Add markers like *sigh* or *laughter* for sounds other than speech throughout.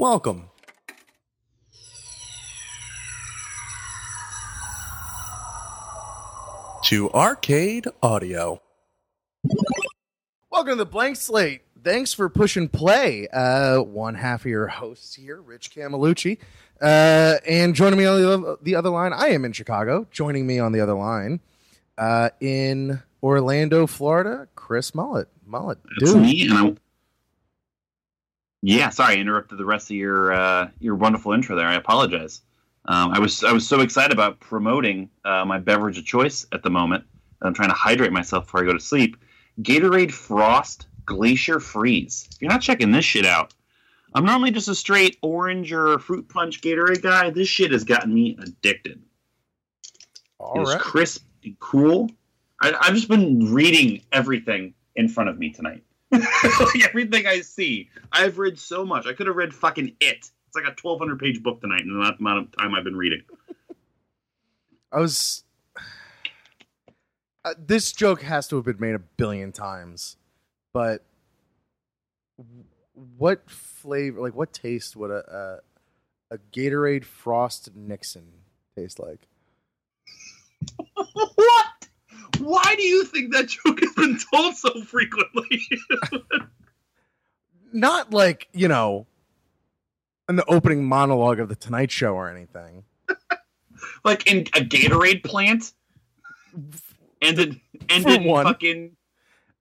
Welcome. To Arcade Audio. Welcome to the Blank Slate. Thanks for pushing play. Uh, one half of your hosts here, Rich Camelucci. Uh, and joining me on the other, the other line, I am in Chicago. Joining me on the other line, uh, in Orlando, Florida, Chris Mullet. Mullet, That's dude. me, and I. Yeah, sorry, I interrupted the rest of your uh, your wonderful intro there. I apologize. Um, I was I was so excited about promoting uh, my beverage of choice at the moment. I'm trying to hydrate myself before I go to sleep. Gatorade Frost Glacier Freeze. If you're not checking this shit out, I'm normally just a straight orange or fruit punch Gatorade guy. This shit has gotten me addicted. All It's right. crisp and cool. I, I've just been reading everything in front of me tonight. Like *laughs* everything I see. I've read so much. I could have read fucking it. It's like a 1,200 page book tonight in the amount of time I've been reading. I was. Uh, this joke has to have been made a billion times, but what flavor, like what taste would a a, a Gatorade Frost Nixon taste like? *laughs* Why do you think that joke has been told so frequently? *laughs* Not like you know, in the opening monologue of the Tonight Show or anything. *laughs* like in a Gatorade plant? Ended, ended in one. fucking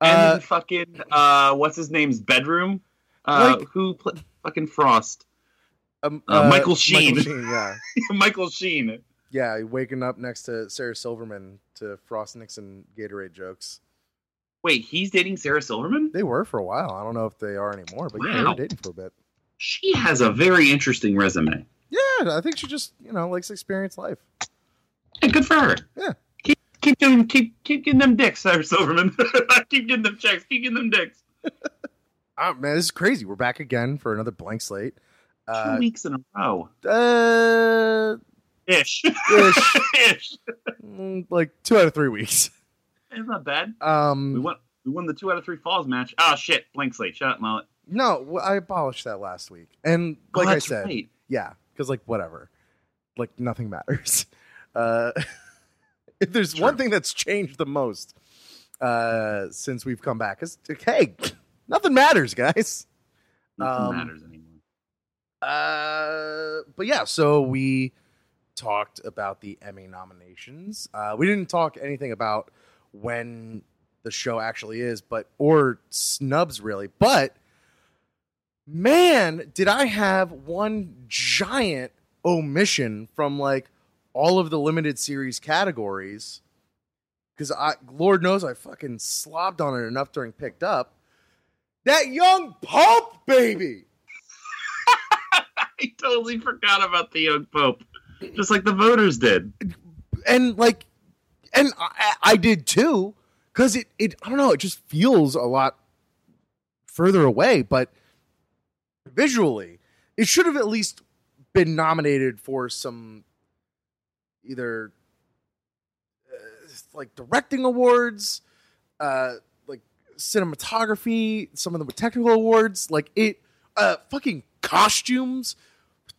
Uh, and in fucking uh what's his name's bedroom uh Like- who pl- fucking frost um, uh, Michael Sheen. Michael Sheen, yeah, *laughs* michael sheen yeah, waking up next to Sarah Silverman to Frost Nixon Gatorade jokes. wait he's dating sarah silverman They were for a while. I don't know if they are anymore, but yeah, they were dating for a bit. she has a very interesting resume Yeah, I think she just you know likes to experience life. and good for her Yeah. keep keep doing keep keep getting them dicks sarah silverman *laughs* keep getting them checks keep getting them dicks *laughs* Oh man, this is crazy. We're back again for another blank slate. two Uh, weeks in a row uh, ish. Ish. *laughs* ish. Mm, like two out of three weeks. it's not bad. Um, we won we won the two out of three falls match. Oh shit. Blank slate. Shut up mullet. No, I abolished that last week, and Oh, like I said, right. yeah, because like whatever, like nothing matters. *laughs* Uh, *laughs* if there's one thing that's changed the most uh since we've come back is hey, nothing matters, guys. nothing um, matters anymore. Uh, but yeah, so we talked about the Emmy nominations. Uh, we didn't talk anything about when the show actually is, but or snubs really. But man, did I have one giant omission from like all of the limited series categories? Because I, Lord knows, I fucking slobbed on it enough during picked up. That young Pope baby. *laughs* I totally forgot about the young pope, just like the voters did. and like and I, I did too because it, it i don't know it just feels a lot further away but visually it should have at least been nominated for some either uh, like directing awards uh like cinematography some of them were technical awards like it uh fucking costumes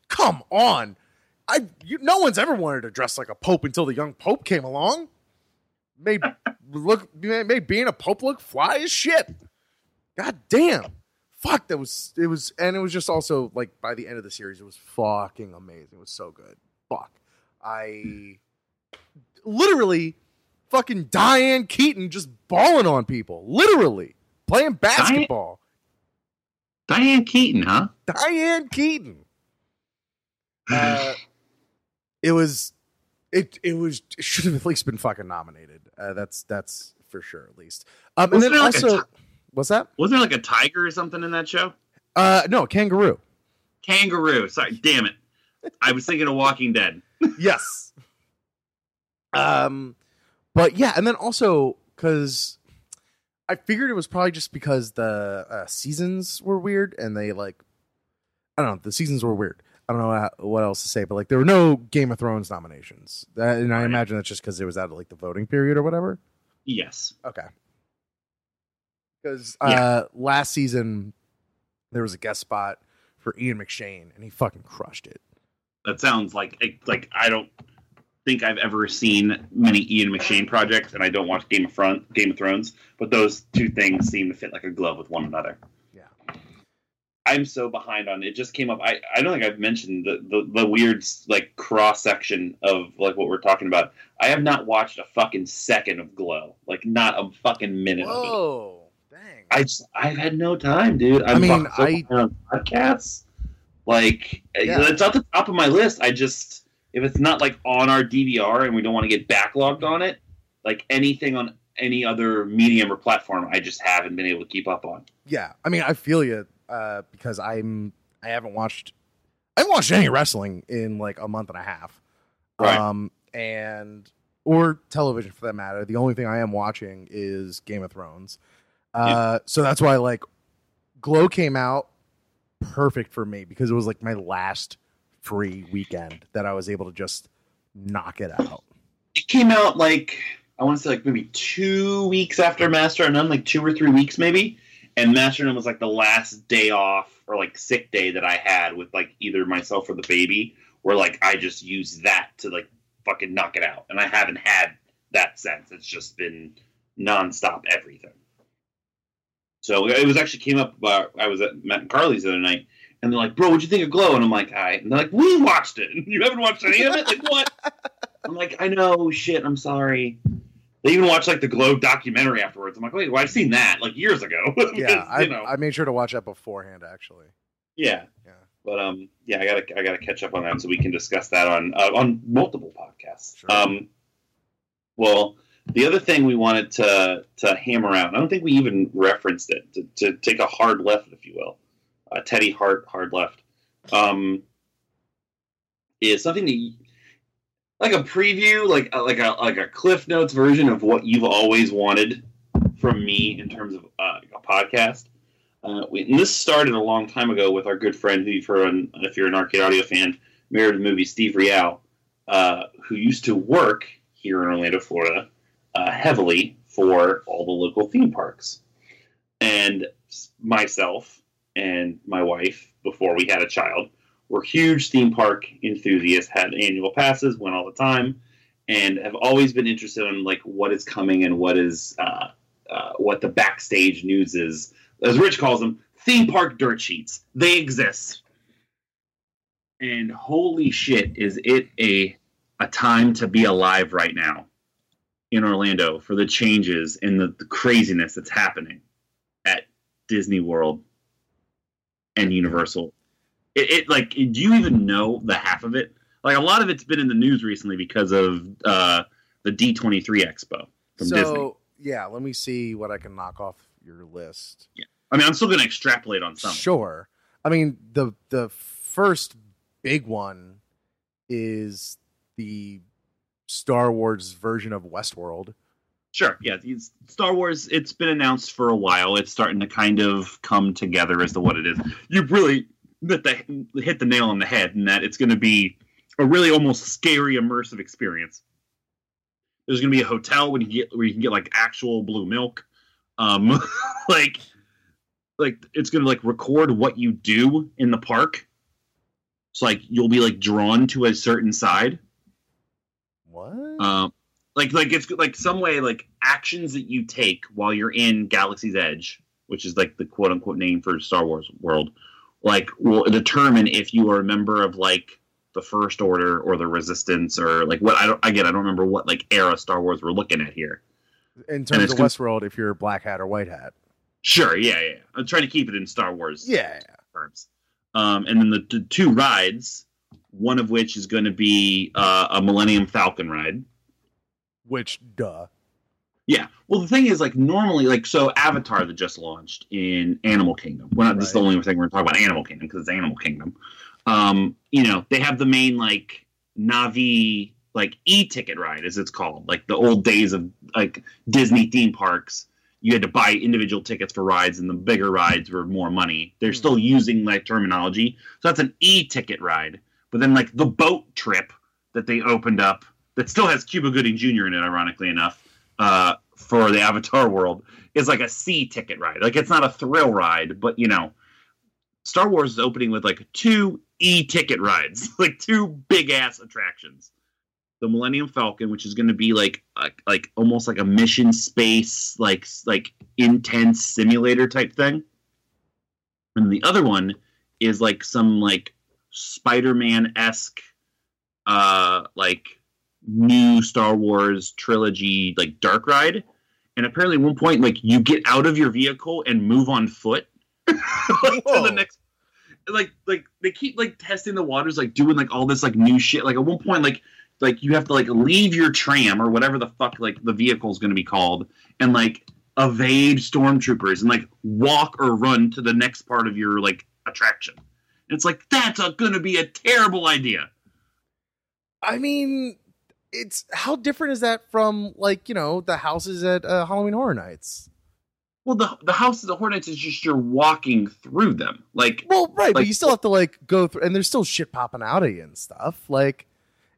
come on I you, no one's ever wanted to dress like a pope until the young pope came along. Made *laughs* look made being a pope look fly as shit. God damn. Fuck that was it was and it was just also like by the end of the series it was fucking amazing. It was so good. Fuck. I literally fucking Diane Keaton just balling on people. Literally playing basketball. Diane Keaton, huh? Diane Keaton. Uh, *sighs* *laughs* it was, it it was it should have at least been fucking nominated. Uh, that's that's for sure, at least. Um, and then like also, ti- what's that? Wasn't there like a tiger or something in that show? Uh, no, kangaroo. Kangaroo. Sorry, damn it. I was thinking of Walking Dead. *laughs* yes. Um, but yeah, and then also because I figured it was probably just because the uh, seasons were weird and they like, I don't know, the seasons were weird. I don't know what else to say, but like there were no Game of Thrones nominations, that, and I imagine that's just because it was out of like the voting period or whatever. Yes. Okay. Because Yeah. uh, last season there was a guest spot for Ian McShane, and he fucking crushed it. That sounds like like I don't think I've ever seen many Ian McShane projects, and I don't watch Game of Thrones. Game of Thrones, but those two things seem to fit like a glove with one another. I'm so behind on it. Just came up. I, I don't think I've mentioned the, the, the weird like cross section of like what we're talking about. I have not watched a fucking second of Glow. Like not a fucking minute of it. Dang. I just I've had no time, dude. I'm I mean, so I- on podcasts. Like Yeah. it's at the top of my list. I just if it's not like on our DVR and we don't want to get backlogged on it, like anything on any other medium or platform, I just haven't been able to keep up on. yeah, I mean, I feel you uh, because I'm I haven't watched I haven't watched any wrestling in like a month and a half, Right. um, and or television for that matter. The only thing I am watching is Game of Thrones, uh, so that's why like Glow came out perfect for me because it was like my last free weekend that I was able to just knock it out. It came out like I want to say like maybe two weeks after Master of None, like two or three weeks maybe. And Master was like the last day off or like sick day that I had with like either myself or the baby, where like I just used that to like fucking knock it out. And I haven't had that since. It's just been nonstop everything. So it was actually came up. Uh, I was at Matt and Carly's the other night, and they're like, "Bro, what'd you think of Glow?" And I'm like, "I." And they're like, "We watched it. *laughs* You haven't watched any of it? Like what?" *laughs* I'm like, "I know. Shit. I'm sorry." They even watched like the Glow documentary afterwards. I'm like, "Wait, well, I've seen that like years ago." *laughs* Yeah, I, you know. I made sure to watch that beforehand. Actually, yeah. Yeah. But um, yeah, I gotta I gotta catch up on that so we can discuss that on uh, on multiple podcasts. Sure. Um, well, the other thing we wanted to to hammer out, I don't think we even referenced it to, to take a hard left, if you will, uh, Teddy Hart hard left, um, is something that you, like a preview, like uh, like a like a Cliff Notes version of what you've always wanted from me in terms of uh, a podcast. Uh, we, and this started a long time ago with our good friend who you've heard on, if you're an arcade audio fan, married the movie, Steve Rial, uh, who used to work here in Orlando, Florida, uh, heavily for all the local theme parks. And myself and my wife, before we had a child, were huge theme park enthusiasts, had annual passes, went all the time, and have always been interested in like what is coming and what is uh, uh, what the backstage news is as Rich calls them, theme park dirt sheets. They exist. And holy shit, is it a a time to be alive right now in Orlando for the changes and the, the craziness that's happening at Disney World and Universal. It, it like do you even know the half of it? Like a lot of it's been in the news recently because of uh, the D twenty three Expo from so Disney. yeah, let me see what I can knock off your list. Yeah, I mean, I'm still going to extrapolate on some. Sure. I mean the the first big one is the Star Wars version of Westworld. Sure. Yeah. Star Wars. It's been announced for a while. It's starting to kind of come together as to what it is. You really hit the hit the nail on the head and that it's going to be a really almost scary immersive experience. There's going to be a hotel where you can get where you can get like actual blue milk. Um, *laughs* like, like it's going to like record what you do in the park. So like you'll be like drawn to a certain side. What? Um, like like it's like some way like actions that you take while you're in Galaxy's Edge, which is like the quote unquote name for Star Wars world, like will determine if you are a member of like the First Order or the Resistance or like what I don't again I don't remember what like era Star Wars we're looking at here. In terms of gonna- Westworld, if you're black hat or white hat. Sure, yeah, yeah. I'm trying to keep it in Star Wars Yeah. terms. Um, and then the, the two rides, one of which is going to be uh, a Millennium Falcon ride. Which duh. Yeah. Well, the thing is, like, normally, like, so Avatar that just launched in Animal Kingdom. Well, not this is the only thing we're talking about Animal Kingdom because it's Animal Kingdom. Um, you know, they have the main like Na'vi like e-ticket ride, as it's called, like the old days of like Disney theme parks. You had to buy individual tickets for rides, and the bigger rides were more money. They're Hmm. still using that terminology, so that's an e-ticket ride. But then, like the boat trip that they opened up, that still has Cuba Gooding Jr. in it, ironically enough, uh, for the Avatar world, is like a C ticket ride. Like it's not a thrill ride, but you know, Star Wars is opening with like two e-ticket rides, *laughs* like two big ass attractions. The Millennium Falcon, which is going to be like, like like almost like a mission space, like like intense simulator type thing. And the other one is like some like Spider-Man esque, uh, like new Star Wars trilogy like dark ride. And apparently, at one point, like you get out of your vehicle and move on foot like *laughs* to the next. Like like they keep like testing the waters, like doing like all this like new shit. Like at one point, like like you have to like leave your tram or whatever the fuck like the vehicle is going to be called, and like evade stormtroopers and like walk or run to the next part of your like attraction. And it's like that's a, gonna be a terrible idea. I mean, it's how different is that from like you know the houses at uh, Halloween Horror Nights? Well, the the House of the Nights is just you're walking through them. Like Well, right, but you still have to like go through, and there's still shit popping out of you and stuff. Like,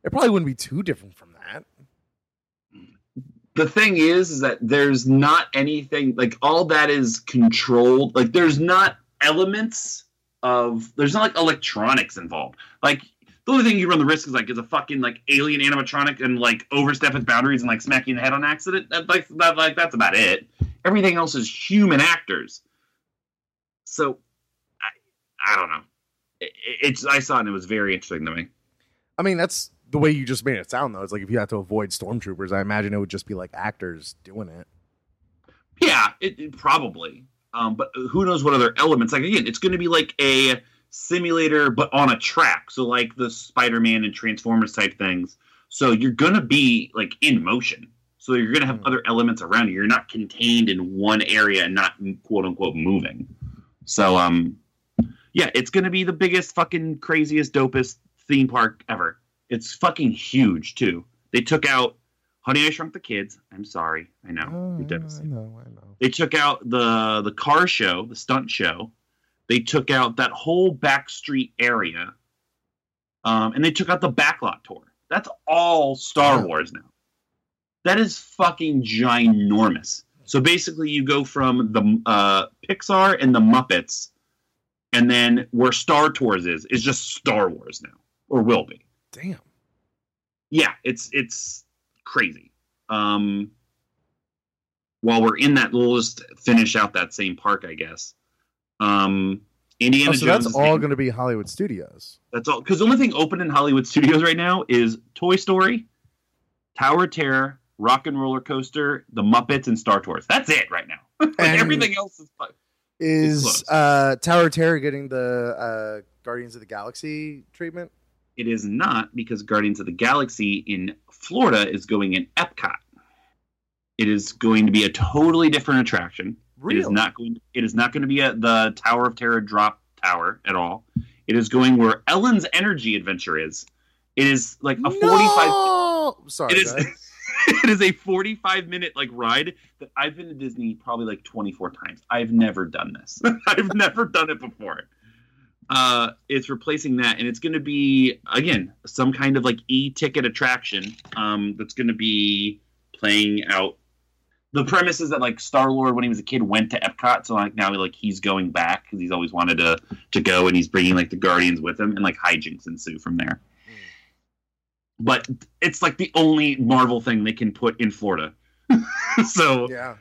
it probably wouldn't be too different from that. the thing is, is that there's not anything like all that is controlled. Like there's not elements of there's not like electronics involved. Like the only thing you run the risk is like is a fucking like alien animatronic and like overstep its boundaries and like smack you in the head on accident. That, like that, like that's about it. Everything else is human actors. So I I don't know. It, it's I saw it and it was very interesting to me. I mean, that's the way you just made it sound, though. It's like if you had to avoid stormtroopers, I imagine it would just be like actors doing it. Yeah, it, it probably. Um, but who knows what other elements? Like again, it's going to be like a simulator, but on a track. So like the Spider-Man and Transformers type things. So you're to be like in motion. So you're to have Hmm. other elements around you. You're not contained in one area and not quote unquote moving. So um, yeah, it's to be the biggest, fucking craziest, dopest theme park ever. It's fucking huge too. They took out Honey I Shrunk the Kids. I'm sorry. I know. Oh, I know, I know. They took out the the car show, the stunt show. They took out that whole backstreet area, um, and they took out the backlot tour. That's all Star. Wars now. That is fucking ginormous. So basically, you go from the uh, Pixar and the Muppets, and then where Star Tours is is just Star Wars now, or will be Damn. yeah, it's it's crazy. Um, while we're in that, we'll just finish out that same park, I guess. Um, Indiana Oh, so Jones. that's is all going to be Hollywood Studios. That's all. Because the only thing open in Hollywood studios right now is Toy Story, Tower of Terror, Rock and Roller Coaster, The Muppets, and Star Tours. That's it right now. *laughs* like everything else is. fu- Is uh, Tower of Terror getting the uh, Guardians of the Galaxy treatment? It is not because Guardians of the Galaxy in Florida is going in Epcot. It is going to be a totally different attraction. It is not going. It is not going to be at the Tower of Terror drop tower at all. It is going where Ellen's Energy Adventure is. It is like a forty-five. No! Sorry, it is. *laughs* it is a forty-five minute like ride that I've been to Disney probably like twenty-four times. I've never done this. *laughs* I've never done it before. Uh, it's replacing that, and it's going to be again some kind of like e-ticket attraction. Um, that's going to be playing out. The premise is that like Star Lord, when he was a kid, went to Epcot, so like now like he's going back because he's always wanted to to go, and he's bringing like the Guardians with him, and like hijinks ensue from there. But it's like the only Marvel thing they can put in Florida, *laughs* so yeah.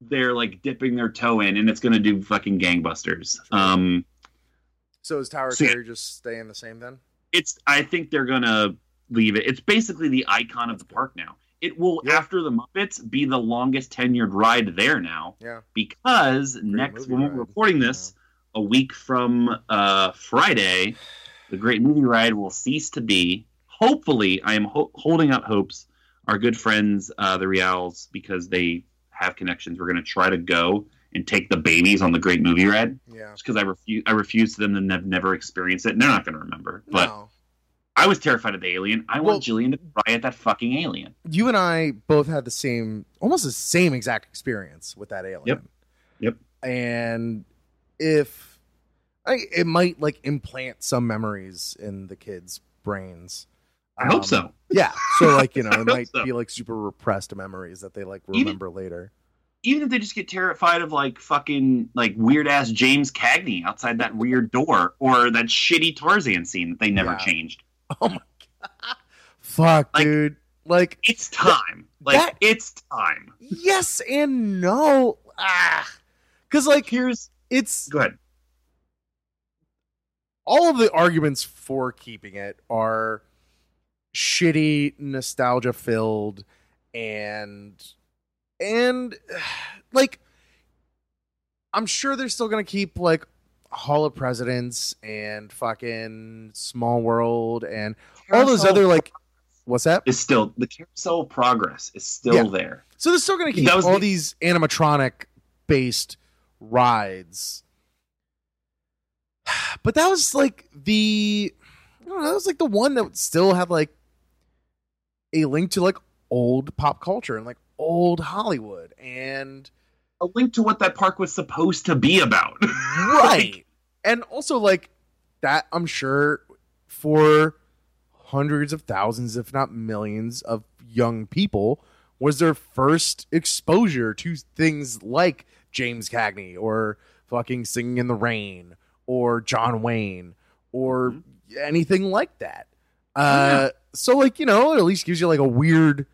they're like dipping their toe in, and it's going to do fucking gangbusters. Um, So is Tower So. Terror just staying the same then? it's I think they're gonna leave it. It's basically the icon of the park now. It will Yeah. after the Muppets be the longest tenured ride there now Yeah. because next when we're recording this a week from uh, Friday, the Great Movie Ride will cease to be. Hopefully, I am ho- holding out hopes. Our good friends, uh, the Reals, because they have connections, we're going to try to go and take the babies on the Great Movie Ride. Yeah. Just because I refuse, I refuse to them and have never experienced it, and they're not going to remember. But no. I was terrified of the alien. I Well- want Jillian to cry at that fucking alien. You and I both had the same, almost the same exact experience with that alien. Yep. Yep. And if I, it might like implant some memories in the kids' brains. I hope Um, so. Yeah. So like you *laughs* know, it might so. be like super repressed memories that they like Even- remember later. even if they just get terrified of like fucking like weird ass James Cagney outside that weird door or that shitty Tarzan scene that they never Yeah. changed. *laughs* Oh my god. Fuck, Like- dude. Like It's time. Like That- it's time. yes and no. Ah. Cuz like Here's it's go ahead. all of the arguments for keeping it are shitty, nostalgia filled, and and *sighs* like I'm sure they're still gonna keep like Hall of Presidents and fucking Small World and all those other like what's that? is still the carousel of progress is still Yeah. there. So they're still gonna keep all the- these animatronic based rides. *sighs* But that was like the I don't know, that was like the one that still had like a link to like old pop culture and like old Hollywood and A link to what that park was supposed to be about. *laughs* right. and also like that I'm sure for hundreds of thousands if not millions of young people was their first exposure to things like James Cagney or fucking Singing in the Rain or John Wayne or anything like that. Uh, so like you know, it at least gives you like a weird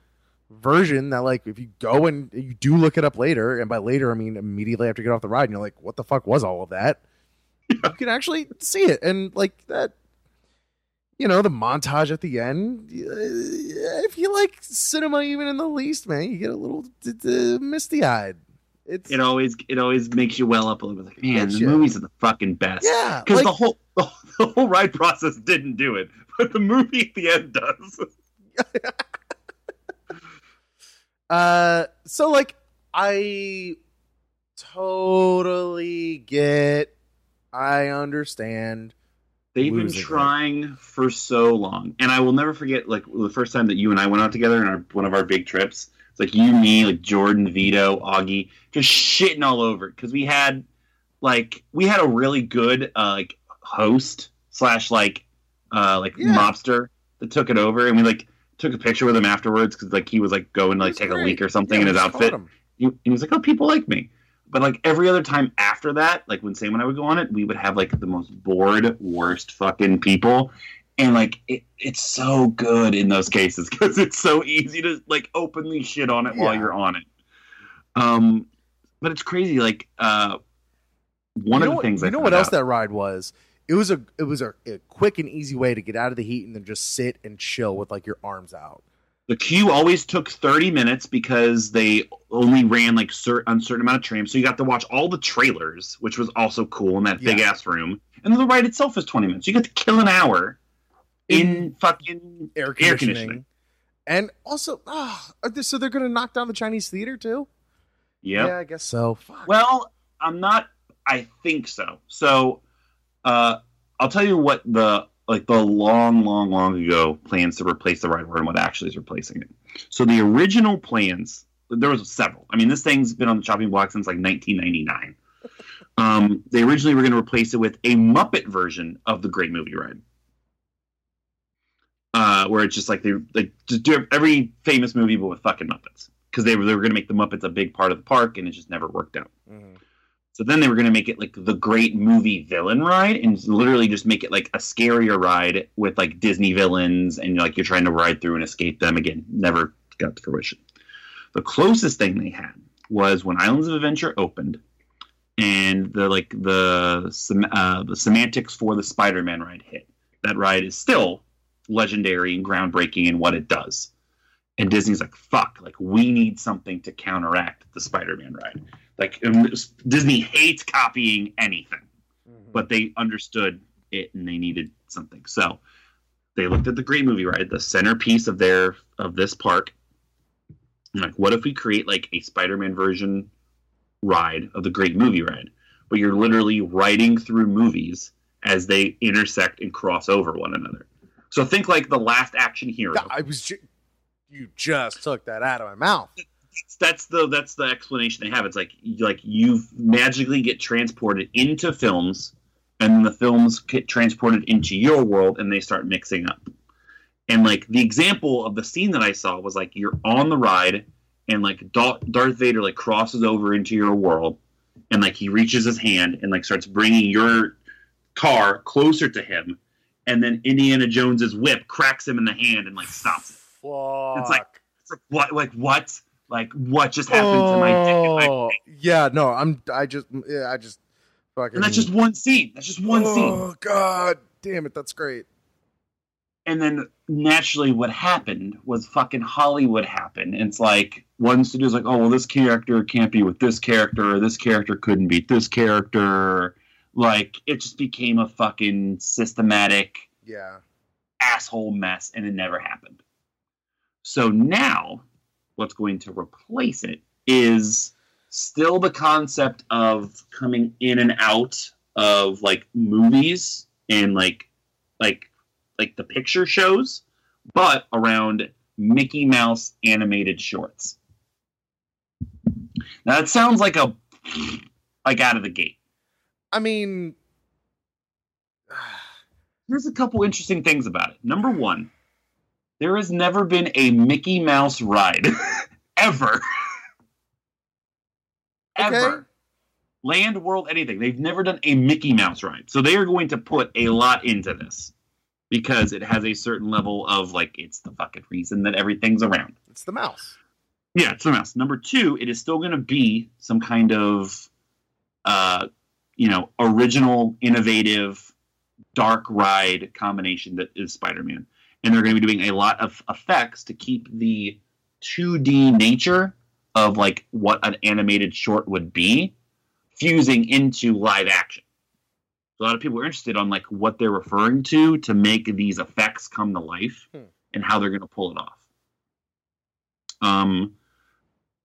version that like if you go and you do look it up later, and by later I mean immediately after you get off the ride, and you're like, what the fuck was all of that? You can actually see it, and like that. You know the montage at the end. If you like cinema, even in the least, man, you get a little uh, misty eyed. It's it always it always makes you well up a little bit. Like, man, the ya. movies are the fucking best. yeah, Because like, the whole the, *laughs* the whole ride process didn't do it, but the movie at the end does. *laughs* Uh, so like I totally get, I understand. They've been Losing it. trying for so long, and I will never forget like the first time that you and I went out together in our, one of our big trips. It's like you, me, like Jordan, Vito, Augie, just shitting all over because we had like we had a really good uh, like host slash like uh like Yeah. mobster that took it over, and we like took a picture with him afterwards because like he was like going to like take a leak or something Yeah, in his outfit. he, he was like, "Oh, people like me." But like every other time after that, like when Sam and I would go on it, we would have like the most bored, worst fucking people, and like it, it's so good in those cases because it's so easy to like openly shit on it while you're on it. Um, but it's crazy. Like uh, one you of the what- things I you know found what else out- that ride was? It was a it was a, a quick and easy way to get out of the heat and then just sit and chill with like your arms out. The queue always took 30 minutes because they only ran like certain amount of trams. So you got to watch all the trailers, which was also cool in that big ass room. And then the ride itself is 20 minutes. You get to kill an hour in fucking Air Air conditioning. conditioning. And also, ah, are they- so they're going to knock down the Chinese theater too? Yep. Yeah, I guess so. Fuck. Well, I'm not. I think so. So, uh, I'll tell you what the like the long, long, long ago plans to replace the ride were and what actually is replacing it. So the original plans, there was several. I mean, this thing's been on the chopping block since like 1999. *laughs* Um, they originally were going to replace it with a Muppet version of the Great Movie Ride. Uh, where it's just like they like just do every famous movie but with fucking Muppets because they were they were going to make the Muppets a big part of the park and it just never worked out. Mhm. So then they were going to make it like the great movie villain ride and literally just make it like a scarier ride with like Disney villains and like you're trying to ride through and escape them again. Never got to fruition. The closest thing they had was when Islands of Adventure opened and the like the uh, the semantics for the Spider-Man ride hit. That ride is still legendary and groundbreaking in what it does. And Disney's like, fuck, like we need something to counteract the Spider-Man ride. Like um, Disney hates copying anything, Mhm. but they understood it and they needed something. So they looked at the Great Movie Ride, the centerpiece of their of this park. like, what if we create like a Spider-Man version ride of the Great Movie Ride, but you're literally riding through movies as they intersect and cross over one another. So think like the Last Action Hero. I was. Ju- you just took that out of my mouth. That's the that's the explanation they have. It's like like you magically get transported into films, and the films get transported into your world, and they start mixing up. And like the example of the scene that I saw was like you're on the ride, and like Darth Vader like crosses over into your world, and like he reaches his hand and like starts bringing your car closer to him, and then Indiana Jones's whip cracks him in the hand and like stops it. Fuck. It's like it's like what like what like what just happened to my dick? my Oh, yeah, no, I'm. I just, yeah, I just fucking. And that's just one scene. That's just one scene. Oh God, damn it, that's great. And then naturally, what happened was fucking Hollywood happened. And it's like one studio's like, oh well, this character can't be with this character, or this character couldn't beat this character. Like it just became a fucking systematic Yeah. asshole mess, and it never happened. So now, what's going to replace it is still the concept of coming in and out of like movies and like like like the picture shows, but around Mickey Mouse animated shorts. Now that sounds like a like out of the gate. I mean, *sighs* There's a couple interesting things about it. Number one, there has never been a Mickey Mouse ride *laughs* ever. *laughs* Okay. Ever. Land, world, anything. They've never done a Mickey Mouse ride. So they are going to put a lot into this because it has a certain level of like, it's the fucking reason that everything's around. it's the mouse. Yeah, it's the mouse. Number two, it is still going to be some kind of, uh, you know, original, innovative, dark ride combination that is Spider-Man, and they're going to be doing a lot of effects to keep the 2D nature of like what an animated short would be, fusing into live action. A lot of people are interested on like what they're referring to to make these effects come to life Hmm. and how they're going to pull it off. Um,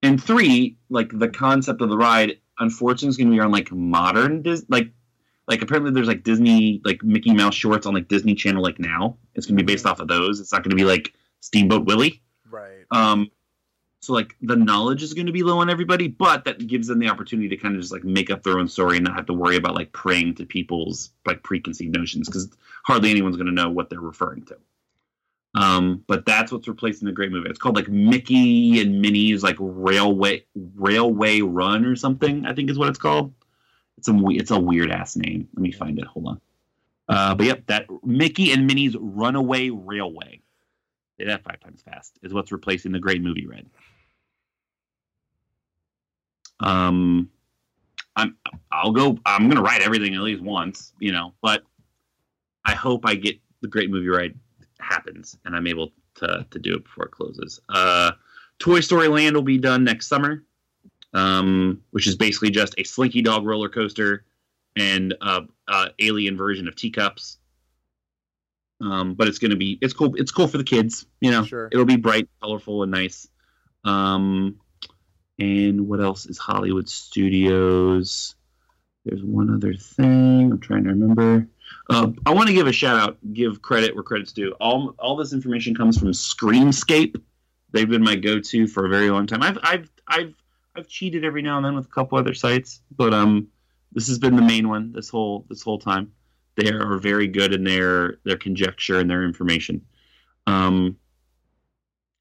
and three, like the concept of the ride, unfortunately, is going to be on like modern Dis- like like apparently there's like Disney like Mickey Mouse shorts on like Disney Channel like now. It's to be based off of those. It's not to be like Steamboat Willie. Right. Um, so like the knowledge is to be low on everybody, but that gives them the opportunity to kind of just like make up their own story and not have to worry about like preying to people's like preconceived notions because hardly anyone's to know what they're referring to. Um, but that's what's replacing the great movie. It's called like Mickey and Minnie's like Railway Railway Run or something. I think is what it's called. It's a it's a weird ass name. Let me find it. Hold on. Uh, but yep, that Mickey and Minnie's Runaway Railway. Say that five times fast is what's replacing the great movie ride. Um, I'm I'll go. I'm gonna write everything at least once, you know. But I hope I get the great movie ride happens and I'm able to to do it before it closes. Uh, Toy Story Land will be done next summer, um, which is basically just a Slinky Dog roller coaster and a, a alien version of teacups. Um, but it's gonna be it's cool. It's cool for the kids, you know. Sure. It'll be bright, colorful, and nice. Um, and what else is Hollywood Studios? There's one other thing I'm trying to remember. Uh, I want to give a shout out, give credit where credit's due. All all this information comes from Screamscape. They've been my go-to for a very long time. I've I've I've I've cheated every now and then with a couple other sites, but um, this has been the main one this whole this whole time. They are very good in their their conjecture and their information. Um,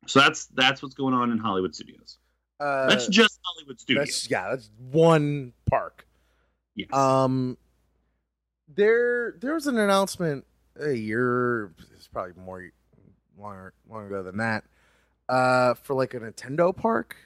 so that's that's what's going on in Hollywood Studios. Uh, That's just Hollywood Studios. That's yeah, that's one park. Yes. Um, there there was an announcement a year, it's probably more longer long ago than that. Uh, for like a Nintendo park.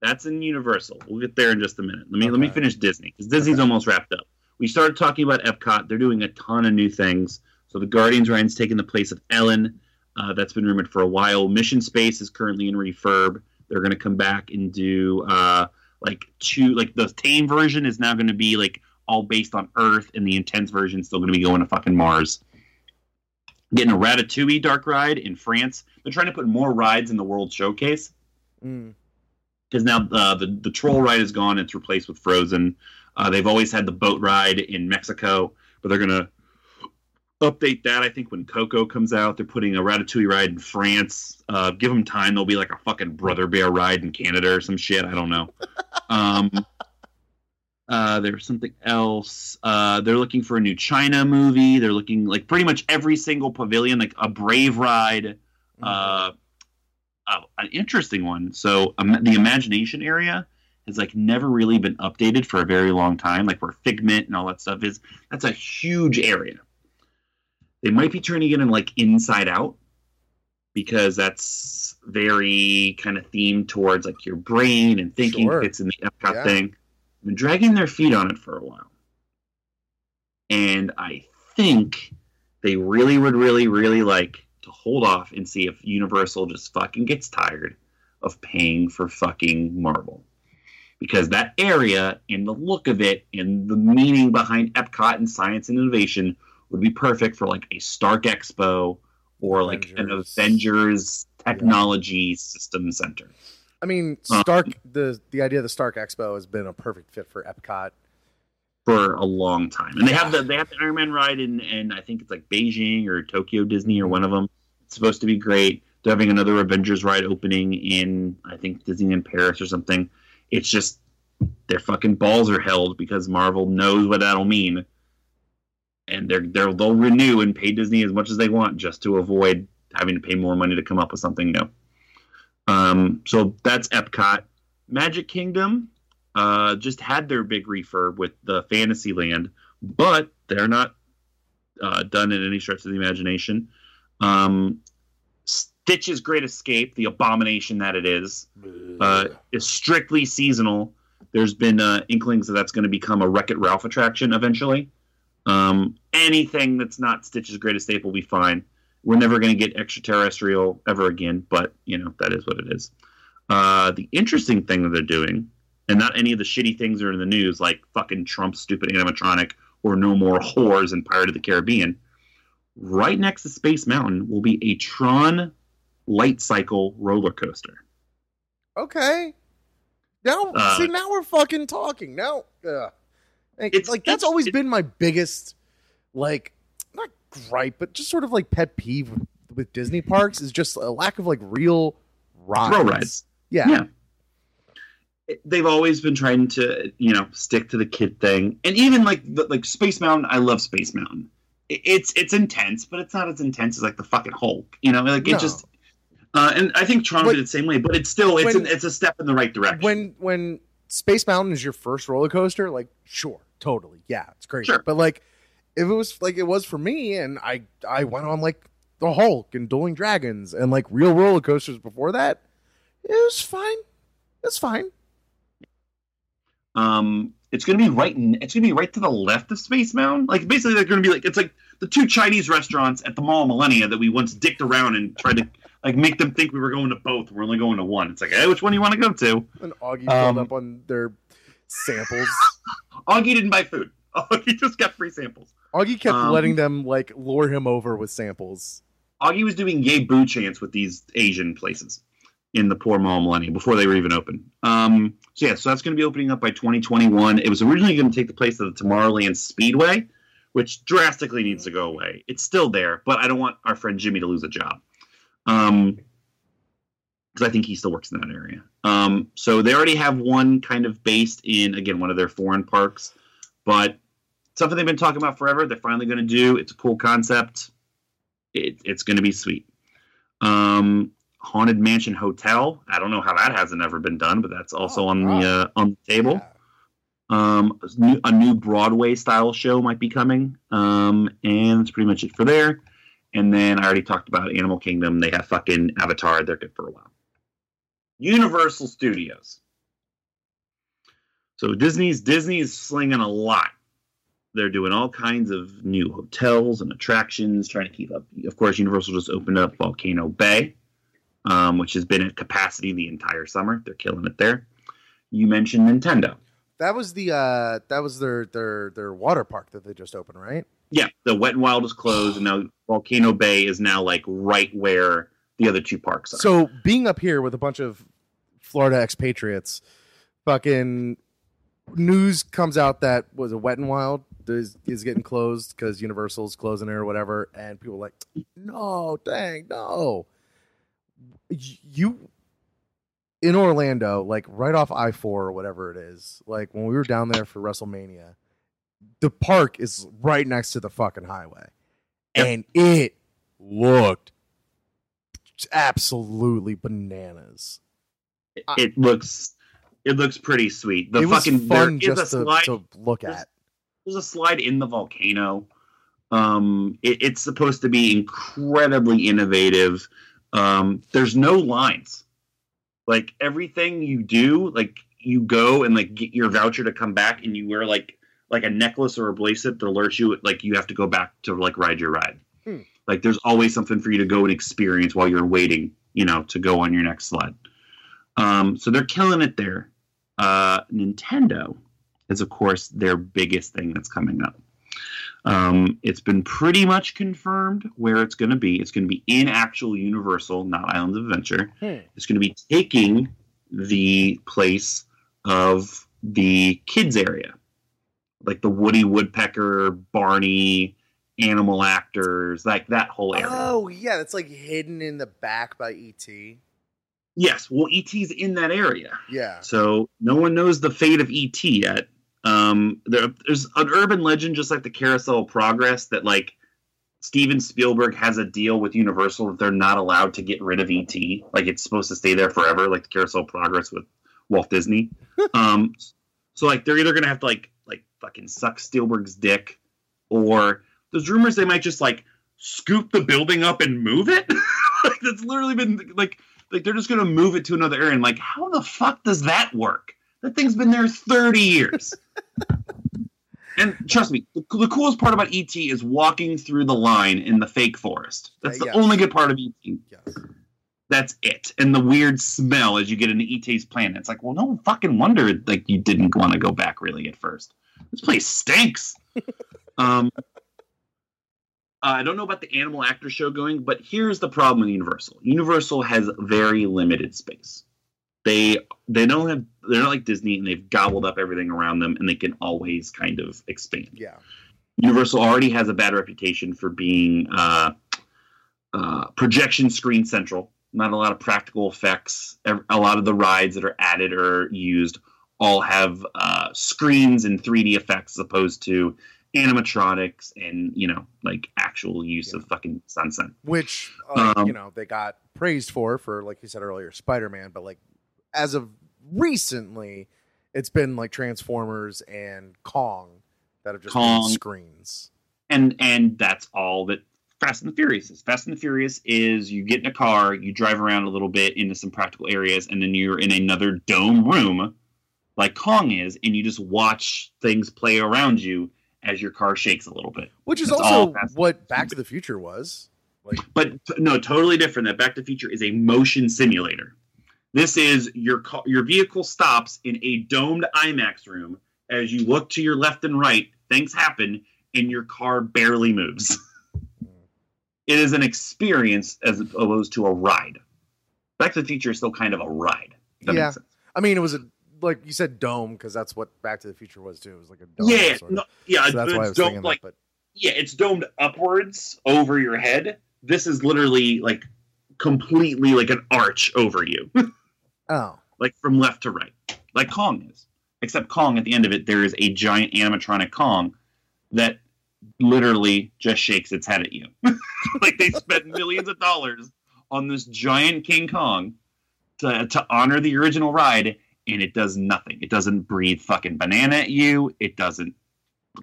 That's in Universal. We'll get there in just a minute. Let me let me finish Disney because Disney's Okay. almost wrapped up. We started talking about Epcot. They're doing a ton of new things. So the Guardians ride's taking the place of Ellen. Uh, that's been rumored for a while. Mission Space is currently in refurb. They're going to come back and do uh, like two like the tame version is now going to be like all based on Earth, and the intense version is still going to be going to fucking Mars. Getting a Ratatouille dark ride in France. They're trying to put more rides in the World Showcase Mm. Because now uh, the the troll ride is gone. It's replaced with Frozen. Uh, they've always had the boat ride in Mexico, but they're gonna update that. I think when Coco comes out, they're putting a Ratatouille ride in France. Uh, give them time; there'll be like a fucking Brother Bear ride in Canada or some shit. I don't know. *laughs* Um, uh, there's something else. Uh, they're looking for a new China movie. They're looking like pretty much every single pavilion, like a Brave ride. Uh, uh, an interesting one. So um, the imagination area has like never really been updated for a very long time. Like where Figment and all that stuff is, that's a huge area. They might be turning it in like Inside Out because that's very kind of themed towards like your brain and thinking Sure. fits in the Epcot Yeah. thing. Been dragging their feet on it for a while, and I think they really would really really like to hold off and see if Universal just fucking gets tired of paying for fucking Marvel. Because that area and the look of it and the meaning behind Epcot and science and innovation would be perfect for like a Stark Expo or like an Avengers. Avengers technology system center. I mean, Uh, Stark. the The idea of the Stark Expo has been a perfect fit for Epcot. for a long time. And they have the they have the Iron Man ride in, and I think it's like Beijing or Tokyo Disney or one of them. It's supposed to be great. They're having another Avengers ride opening in I think Disney in Paris or something. It's just their fucking balls are held because Marvel knows what that'll mean, and they're they're they'll renew and pay Disney as much as they want just to avoid having to pay more money to come up with something new. Um, so that's Epcot. Magic Kingdom uh, just had their big refurb with the Fantasyland, but they're not uh, done in any stretch of the imagination. Um, Stitch's Great Escape, the abomination that it is, uh, is strictly seasonal. There's been uh, inklings that that's going to become a Wreck It Ralph attraction eventually. Um, anything that's not Stitch's Great Escape will be fine. We're never going to get extraterrestrial ever again, but you know that is what it is. Uh, the interesting thing that they're doing, and not any of the shitty things that are in the news, like fucking Trump's stupid animatronic or no more whores in Pirate of the Caribbean. Right next to Space Mountain will be a Tron light cycle roller coaster. Okay. Now, Uh, see, now we're fucking talking. Now, uh, like, It's- like that's it's- always it- been my biggest, like, not gripe, but just sort of like pet peeve with Disney parks is just a lack of like real rides. Thrill rides. Yeah. Yeah. They've always been trying to, you know, stick to the kid thing, and even like the, like Space Mountain. I love Space Mountain. It- It's it's intense, but it's not as intense as like the fucking Hulk. You know, like No. it just. Uh, and I think Tron But- did it the same way, but it's still it's When- an, it's a step in the right direction. When when Space Mountain is your first roller coaster, like sure, totally, yeah, it's crazy. Sure. But like, if it was like it was for me, and I I went on like the Hulk and Dueling Dragons and like real roller coasters before that, it was fine. It's fine. Um, it's going to be right. In, it's going to be right to the left of Space Mountain. Like basically, they're going to be like it's like the two Chinese restaurants at the Mall of Millenia that we once dicked around and tried to like make them think we were going to both. We're only going to one. It's like, hey, which one do you want to go to? And Augie Um, pulled up on their samples. *laughs* Augie didn't buy food. *laughs* Augie just got free samples. Augie kept Um, letting them like lure him over with samples. Augie was doing yay boo chants with these Asian places in the poor Mall of Millenia before they were even open. Um, so yeah, so that's going to be opening up by 2021. It was originally going to take the place of the Tomorrowland Speedway, which drastically needs to go away. It's still there, but I don't want our friend Jimmy to lose a job. Um, because I think he still works in that area. Um, so they already have one kind of based in again one of their foreign parks, but something they've been talking about forever. They're finally going to do. It's a cool concept. It, it's going to be sweet. Um, Haunted Mansion Hotel. I don't know how that hasn't ever been done, but that's also Oh, on wow. the uh, on the table. Yeah. Um, a new, a new Broadway style show might be coming. Um, and that's pretty much it for there. And then I already talked about Animal Kingdom. They have fucking Avatar. They're good for a while. Universal Studios. So Disney's Disney's slinging a lot. They're doing all kinds of new hotels and attractions, trying to keep up. Of course, Universal just opened up Volcano Bay, um, which has been at capacity the entire summer. They're killing it there. You mentioned Nintendo. That was the uh that was their their their water park that they just opened, right? Yeah, the Wet and Wild is closed, and now Volcano Bay is now like right where the other two parks are. So being up here with a bunch of Florida expatriates, fucking news comes out that was a Wet and Wild is, is getting closed because Universal's closing it or whatever, and people are like, no, dang, no. You in Orlando, like right off I four or whatever it is, like when we were down there for WrestleMania, the park is right next to the fucking highway, Yep. and it looked absolutely bananas. It, it looks it looks pretty sweet. The fucking there is a to, slide. to look There's- at. there's a slide in the volcano. Um, it, it's supposed to be incredibly innovative. Um, there's no lines. Like everything you do, like you go and like get your voucher to come back, and you wear like like a necklace or a bracelet that alerts you like you have to go back to like ride your ride. Hmm. Like there's always something for you to go and experience while you're waiting, you know, to go on your next sled. Um, so they're killing it there. Uh, Nintendo is of course their biggest thing that's coming up. Um, it's been pretty much confirmed where it's going to be. It's going to be in actual Universal, not Islands of Adventure. Hmm. It's going to be taking the place of the kids area, like the Woody Woodpecker, Barney, animal actors, like that whole area. Oh yeah, that's like hidden in the back by ET. Yes, well, ET's in that area. Yeah. So no one knows the fate of ET yet. Um, there, there's an urban legend, just like the Carousel of Progress, that like Steven Spielberg has a deal with Universal that they're not allowed to get rid of ET. Like it's supposed to stay there forever, like the Carousel of Progress with Walt Disney. *laughs* um, so like they're either gonna have to like like fucking suck Spielberg's dick, or there's rumors they might just like scoop the building up and move it. *laughs* like that's literally been like like they're just gonna move it to another area. And like, how the fuck does that work? That thing's been there thirty years. *laughs* and trust me, the, the coolest part about ET is walking through the line in the fake forest. That's Uh, the yes. only good part of ET. Yes. That's it. And the weird smell as you get into ET's planet. It's like, well, no fucking wonder like you didn't want to go back really at first. This place stinks. *laughs* um, I don't know about the animal actor show going, but here's the problem with Universal. Universal has very limited space. They they don't have they're not like Disney and they've gobbled up everything around them and they can always kind of expand. Yeah. Universal already has a bad reputation for being uh, uh, projection screen central. Not a lot of practical effects. A lot of the rides that are added or used all have uh, screens and 3D effects as opposed to animatronics and you know like actual use of fucking sunset. Which uh, Um, you know they got praised for for like you said earlier, Spider Man, but like as of recently, it's been like Transformers and Kong that have just Kong. been screens. and and that's all that Fast and the Furious is. Fast and the Furious is you get in a car, you drive around a little bit into some practical areas, and then you're in another dome room, like Kong is, and you just watch things play around you as your car shakes a little bit. Which is It's also all Fast and what Back to the Future was. Like But no, totally different. That Back to the Future is a motion simulator. This is your car, your vehicle stops in a domed IMAX room. As you look to your left and right, things happen, and your car barely moves. *laughs* it is an experience as opposed to a ride. Back to the Future is still kind of a ride. Yeah. I mean, it was a like you said dome because that's what Back to the Future was too. It was like a dome. Yeah, sort of. no, yeah, so that's it's why I was domed, like that. But yeah, it's domed upwards over your head. This is literally like completely like an arch over you. *laughs* oh, like from left to right, like Kong is. Except Kong, at the end of it, there is a giant animatronic Kong that literally just shakes its head at you. *laughs* like they spent *laughs* millions of dollars on this giant King Kong to, to honor the original ride, and it does nothing. It doesn't breathe fucking banana at you. It doesn't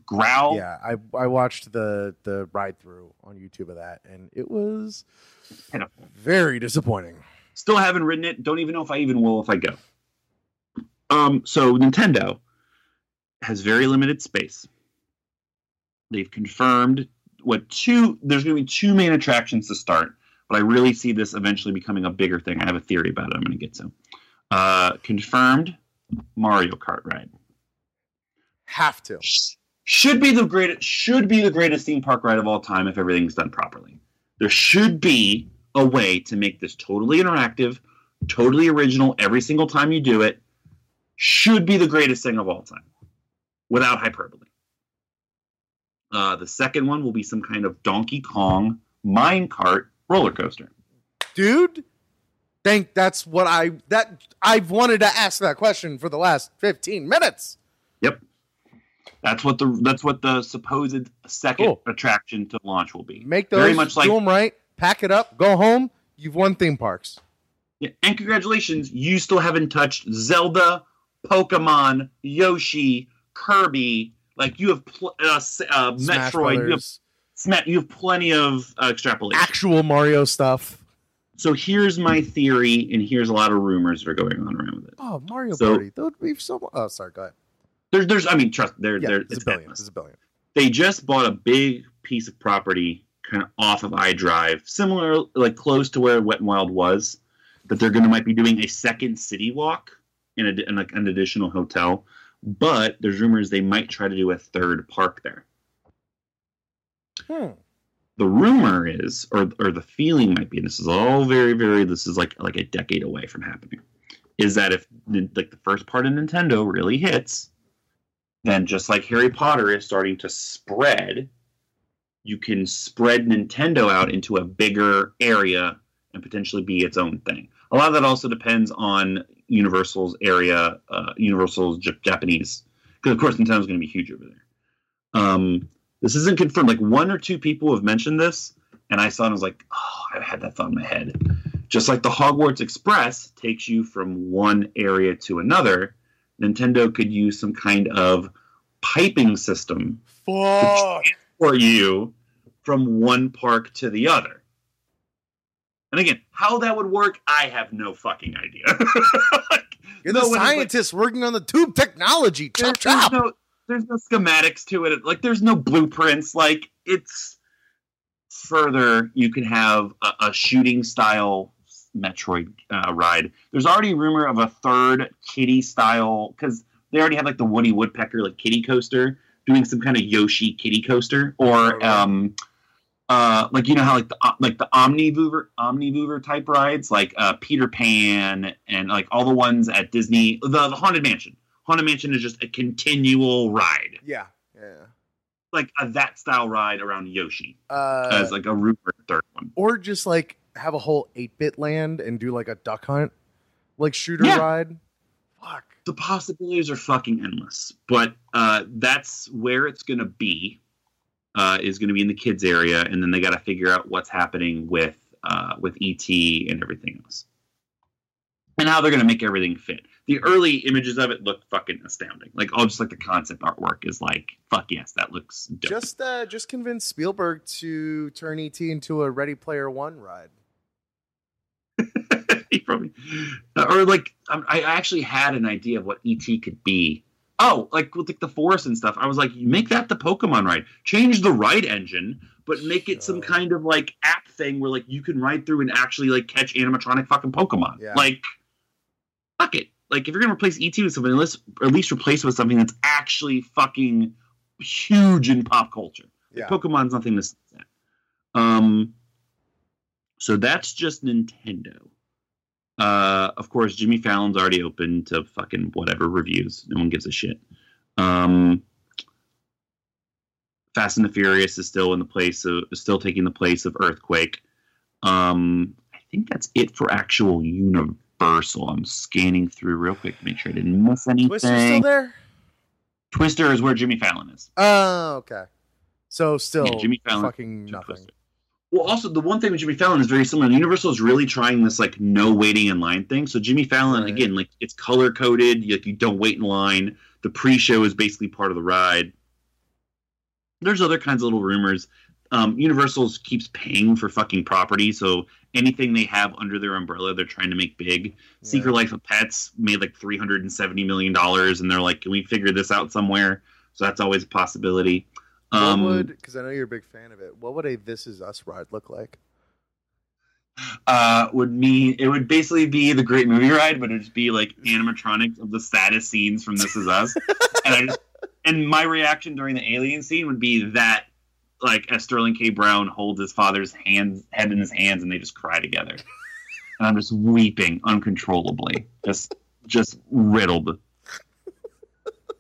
growl. yeah. I I watched the the ride through on YouTube of that, and it was very disappointing. Still haven't written it. Don't even know if I even will if I go. Um, so Nintendo has very limited space. They've confirmed what two there's going to be two main attractions to start, but I really see this eventually becoming a bigger thing. I have a theory about it. I'm going to get to. Uh, confirmed Mario Kart ride Have to. should be the greatest should be the greatest theme park ride of all time if everything's done properly. There should be a way to make this totally interactive, totally original every single time you do it. Should be the greatest thing of all time, without hyperbole. Uh, the second one will be some kind of Donkey Kong minecart roller coaster. dude think that's what i that i've wanted to ask that question for the last 15 minutes Yep, that's what the that's what the supposed second Cool. attraction to launch will be. make those very much like do them right pack it up go home You've won theme parks. Yeah, and congratulations, you still haven't touched Zelda, Pokemon, Yoshi, Kirby. Like you have pl- uh, uh, Metroid, you have, you have plenty of uh, extrapolation. actual Mario stuff. So here's my theory, and here's a lot of rumors that are going on around with it. Oh, Mario So- Party. That would be so. Oh, sorry. Go ahead. There's, there's, I mean, trust, there, Yeah, there, it's it's a billion. endless. It's a billion. they just bought a big piece of property kind of off of iDrive, similar, like close to where Wet and Wild was, but they're going to might be doing a second city walk in, a, in like an additional hotel. But there's rumors they might try to do a third park there. Hmm. The rumor is, or or the feeling might be, and this is all very, very, this is like like a decade away from happening, is that if like the first part of Nintendo really hits, then just like Harry Potter is starting to spread, you can spread Nintendo out into a bigger area and potentially be its own thing. A lot of that also depends on Universal's area, uh, Universal's J- Japanese, because of course Nintendo's going to be huge over there. Um, this isn't confirmed. Like one or two people have mentioned this, and I saw it and was like, oh, I had that thought in my head. Just like the Hogwarts Express takes you from one area to another, Nintendo could use some kind of piping system Fuck. For you from one park to the other. And again, how that would work, I have no fucking idea. *laughs* You're the No, when it's like- working on the tube technology. There- Chop chop. There's no, there's no schematics to it. Like there's no blueprints. Like it's further. You can have a, a shooting style Metroid uh, ride. There's already rumor of a third kitty style because they already have like the Woody Woodpecker like kitty coaster doing some kind of Yoshi kitty coaster or Oh, um uh like you know how like the uh, like the Omnimover Omnimover type rides like uh Peter Pan and like all the ones at Disney the, the Haunted Mansion. Haunted Mansion is just a continual ride, Yeah. Yeah. like a that style ride around Yoshi Uh, as like a rumor third one. or just like have a whole 8-bit land and do like a duck hunt like shooter Yeah. ride fuck the possibilities are fucking endless. But uh, that's where it's going to be. Uh, is going to be in the kids area, and then they got to figure out what's happening with uh, with ET and everything else, and how they're going to make everything fit. The early images of it look fucking astounding. Like, oh, just like the concept artwork is like, fuck yes, that looks dope. just uh just convince spielberg to turn et into a ready player one ride *laughs* *laughs* he probably, or like I actually had an idea of what ET could be. Oh, like with like the forest and stuff. I was like, make that the Pokemon ride. Change the ride engine, but make it some kind of like app thing where like you can ride through and actually like catch animatronic fucking Pokemon. Yeah. Like, fuck it. Like if you're gonna replace ET with something, let's at least replace it with something that's actually fucking huge in pop culture. yeah Pokemon's nothing to. Um, so that's just Nintendo. Uh, of course, Jimmy Fallon's already open to fucking whatever reviews. No one gives a shit. Um, Fast and the Furious is still in the place of still taking the place of Earthquake. Um, I think that's it for actual Universal. I'm scanning through real quick to make sure I didn't miss anything. twister's still there Twister is where Jimmy Fallon is. oh okay so still Yeah, Jimmy Fallon fucking nothing Twister. Well, also the one thing with Jimmy Fallon is very similar. Universal is really trying this like no waiting in line thing. So Jimmy Fallon Right. again, like it's color coded. Like you don't wait in line. The pre-show is basically part of the ride. There's other kinds of little rumors. Um, Universal's keeps paying for fucking property, so anything they have under their umbrella, they're trying to make big. Secret Life of Pets made like three hundred and seventy million dollars, and they're like, "Can we figure this out somewhere?" So that's always a possibility. Um, what would because i know you're a big fan of it what would a this is us ride look like uh, would mean it would basically be the Great Movie Ride, but it'd just be like *laughs* animatronics of the saddest scenes from This Is Us. and I just, and my reaction during the alien scene would be that, like, as Sterling K. Brown holds his father's hands head in his hands, and they just cry together, and I'm just weeping uncontrollably, just just riddled.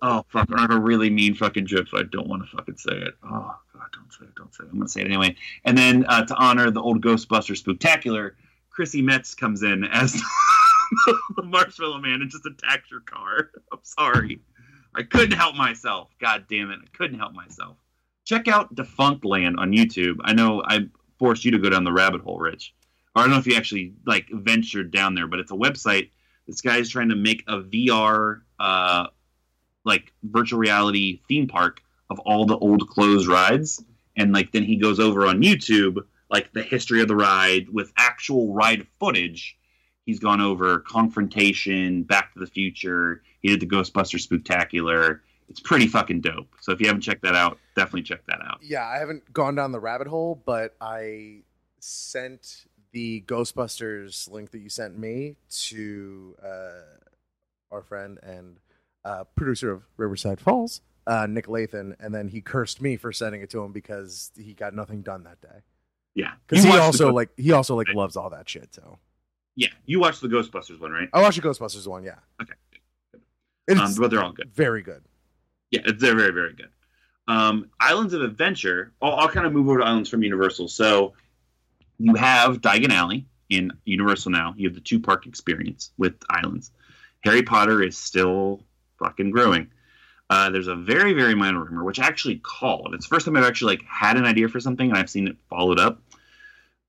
Oh fuck! I have a really mean fucking joke, so I don't want to fucking say it. Oh god, don't say it, don't say it. I'm gonna say it anyway. And then uh, to honor the old Ghostbuster spectacular, Chrissy Metz comes in as *laughs* the Marshmallow Man and just attacks your car. *laughs* I'm sorry, I couldn't help myself. God damn it, I couldn't help myself. Check out Defunctland on YouTube. I know I forced you to go down the rabbit hole, Rich. or I don't know if you actually like ventured down there, but it's a website. This guy's trying to make a VR, uh, like virtual reality theme park of all the old closed rides, and like then he goes over on YouTube like the history of the ride with actual ride footage. He's gone over Confrontation, Back to the Future. He did the Ghostbuster Spooktacular. It's pretty fucking dope. So if you haven't checked that out, definitely check that out. Yeah, I haven't gone down the rabbit hole, but I sent the Ghostbusters link that you sent me to uh, our friend and uh, producer of Riverside Falls, uh, Nick Lathan, and then he cursed me for sending it to him because he got nothing done that day. Yeah, Because he also like he also like loves all that shit. So yeah, you watched the Ghostbusters one, right? I watched the Ghostbusters one. Yeah, Okay. Um, but they're all good. very good. Yeah, it's, they're very, very good. Um, Islands of Adventure. I'll, I'll kind of move over to Islands from Universal. So you have Diagon Alley in Universal now. You have the two park experience with Islands. Harry Potter is still fucking growing. Uh, there's a very, very minor rumor, which I actually called. It's the first time I've actually like had an idea for something and I've seen it followed up.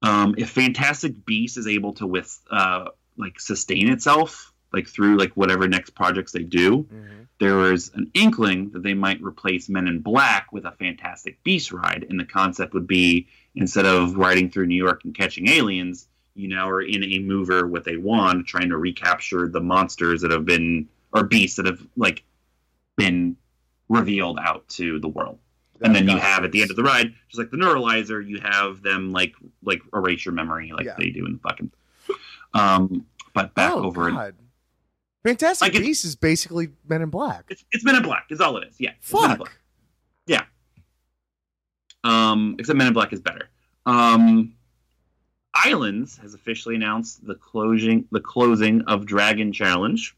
Um, if Fantastic Beast is able to with uh, like sustain itself like through like whatever next projects they do, Mm-hmm. there was an inkling that they might replace Men in Black with a Fantastic Beast ride, and the concept would be instead of riding through New York and catching aliens, you now are in a mover with a wand trying to recapture the monsters that have been or beasts that have like been revealed out to the world. And then you have at the end of the ride, just like the neuralizer, you have them like like erase your memory like Yeah. they do in the fucking. Um, but back oh, over, in, God. Fantastic Like Beasts is basically Men in Black. it's, it's Men in Black. Is all it is. Yeah, it's Men in Black. Fuck. Um, except Men in Black is better. Um, Islands has officially announced the closing the closing of Dragon Challenge.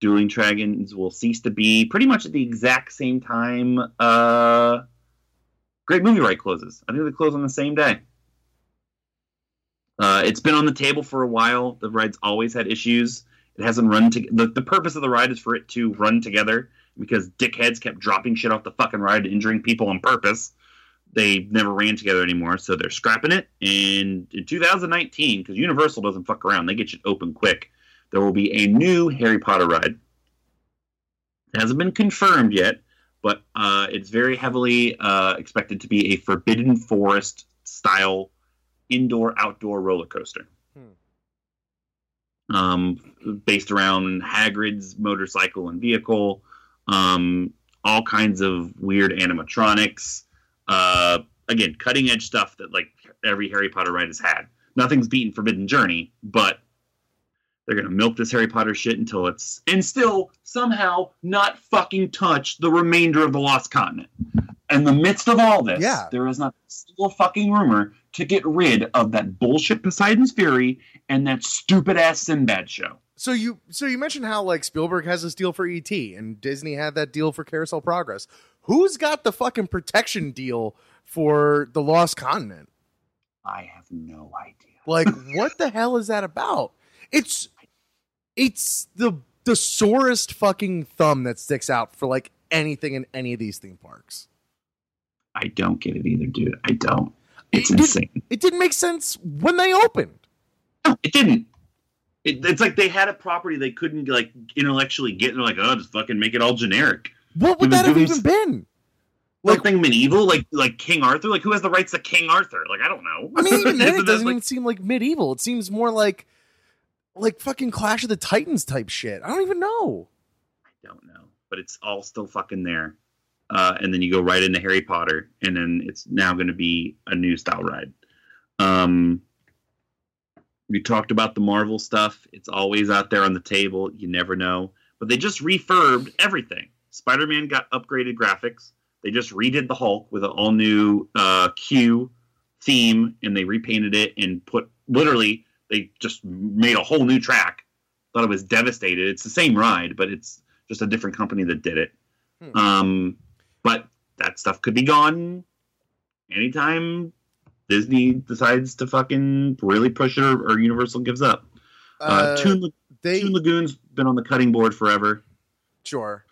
Dueling Dragons will cease to be pretty much at the exact same time. Uh, Great Movie Ride closes. I think they close on the same day. Uh, it's been on the table for a while. The ride's always had issues. It hasn't run to the, the purpose of the ride is for it to run together because dickheads kept dropping shit off the fucking ride, injuring people on purpose. They never ran together anymore, so they're scrapping it. And in 2019, because Universal doesn't fuck around, they get shit open quick. There will be a new Harry Potter ride. It hasn't been confirmed yet, but uh, it's very heavily uh, expected to be a Forbidden Forest style indoor outdoor roller coaster. Um, based around Hagrid's motorcycle and vehicle, um, all kinds of weird animatronics. Uh, again, cutting edge stuff that like every Harry Potter ride has had. Nothing's beaten Forbidden Journey, but they're gonna milk this Harry Potter shit until it's and still somehow not fucking touch the remainder of the Lost Continent. In the midst of all this, Yeah. there is not a single fucking rumor to get rid of that bullshit Poseidon's Fury and that stupid ass Sinbad show. So you so you mentioned how like Spielberg has this deal for ET and Disney had that deal for Carousel Progress. Who's got the fucking protection deal for the Lost Continent? I have no idea. Like *laughs* what the hell is that about? It's it's the the sorest fucking thumb that sticks out for like anything in any of these theme parks. I don't get it either, dude. I don't. It's It didn't- insane. It didn't make sense when they opened. No, it didn't. It, it's like they had a property they couldn't like intellectually get. And they're like, oh, just fucking make it all generic. What would that have even been? Like Something medieval, like like King Arthur. Like who has the rights to King Arthur? Like I don't know. I mean, even then, *laughs* it doesn't like- even seem like medieval. It seems more like like fucking Clash of the Titans type shit. I don't even know. I don't know, but it's all still fucking there. Uh, and then you go right into Harry Potter, and then it's now going to be a new style ride. Um, we talked about the Marvel stuff. It's always out there on the table. You never know. But they just refurbed everything. Spider Man got upgraded graphics. They just redid the Hulk with an all new uh, Q theme, and they repainted it and put literally they just made a whole new track. Thought it was devastated. It's the same ride, but it's just a different company that did it. Hmm. Um, but that stuff could be gone anytime Disney decides to fucking really push it or, or Universal gives up. Uh, Uh, Toon, they Toon Lagoon's been on the cutting board forever. sure.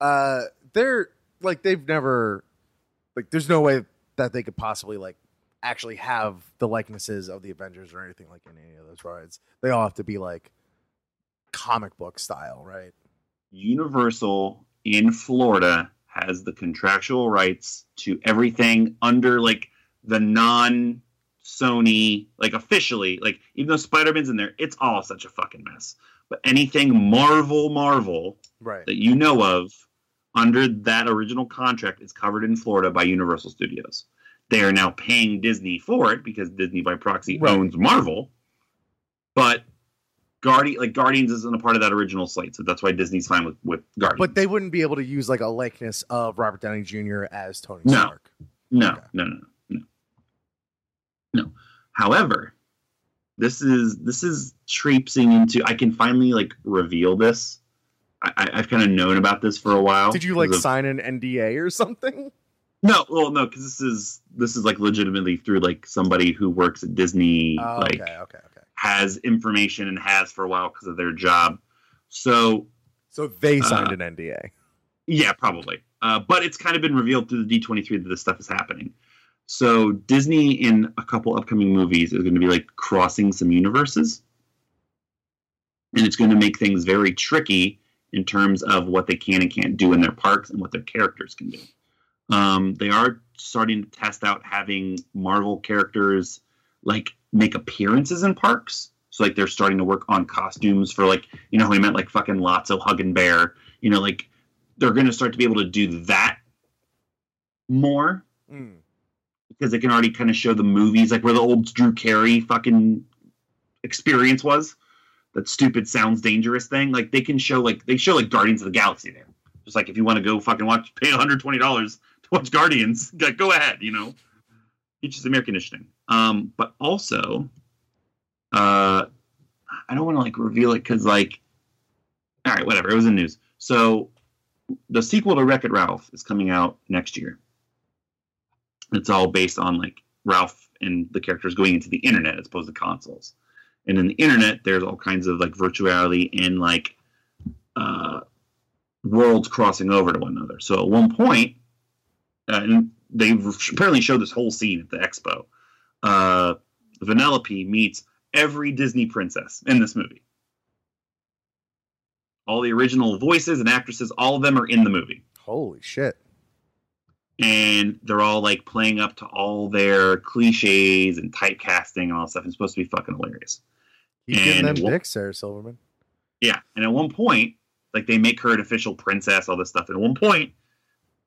Uh, they're like they've never like. There's no way that they could possibly like actually have the likenesses of the Avengers or anything like in any of those rides. They all have to be like comic book style, right? Universal in Florida has the contractual rights to everything under like the non Sony, like officially, like even though Spider Man's in there, it's all such a fucking mess. But anything Marvel, Marvel Right. that you know of under that original contract is covered in Florida by Universal Studios. They are now paying Disney for it because Disney by proxy Right. owns Marvel. But Guardian like Guardians isn't a part of that original slate, so that's why Disney's fine with, with Guardians. But they wouldn't be able to use like a likeness of Robert Downey Jr. as Tony No. Stark. No, Okay. no, no, no, no, no. However, this is this is traipsing into. I can finally like reveal this. I, I, I've kind of known about this for a while. Did you like of- sign an NDA or something? No, well, no, because this is this is like legitimately through like somebody who works at Disney, Oh, like okay, okay, okay. has information and has for a while because of their job. So So they Uh, signed an NDA. Yeah, probably. Uh, but it's kind of been revealed through the D23 that this stuff is happening. So Disney in a couple upcoming movies is going to be like crossing some universes. And it's going to make things very tricky in terms of what they can and can't do in their parks and what their characters can do. Um, they are starting to test out having Marvel characters like make appearances in parks. So like they're starting to work on costumes for like you know how we met like fucking Lotso, Hug and Bear. You know like they're going to start to be able to do that more Mm. because they can already kind of show the movies like where the old Drew Carey fucking experience was. That stupid sounds dangerous thing. Like they can show like they show like Guardians of the Galaxy there. Just like if you want to go fucking watch, pay one hundred twenty dollars *laughs* watch Guardians, *laughs* go ahead. You know, it's just air conditioning. Um, but also, uh, I don't want to like reveal it because like, all right, whatever. It was in news. So the sequel to Wreck It Ralph is coming out next year. It's all based on like Ralph and the characters going into the internet as opposed to consoles. And in the internet, there's all kinds of like virtuality and like uh, worlds crossing over to one another. So at one point, uh, and they apparently showed this whole scene at the expo. Uh, Vanellope meets every Disney princess in this movie. All the original voices and actresses, all of them are in the movie Holy shit. and they're all like playing up to all their cliches and typecasting and all that stuff. It's supposed to be fucking hilarious. You getting them what- dicks there, Silverman? Yeah, and at one point, like they make her an official princess, all this stuff. And at one point,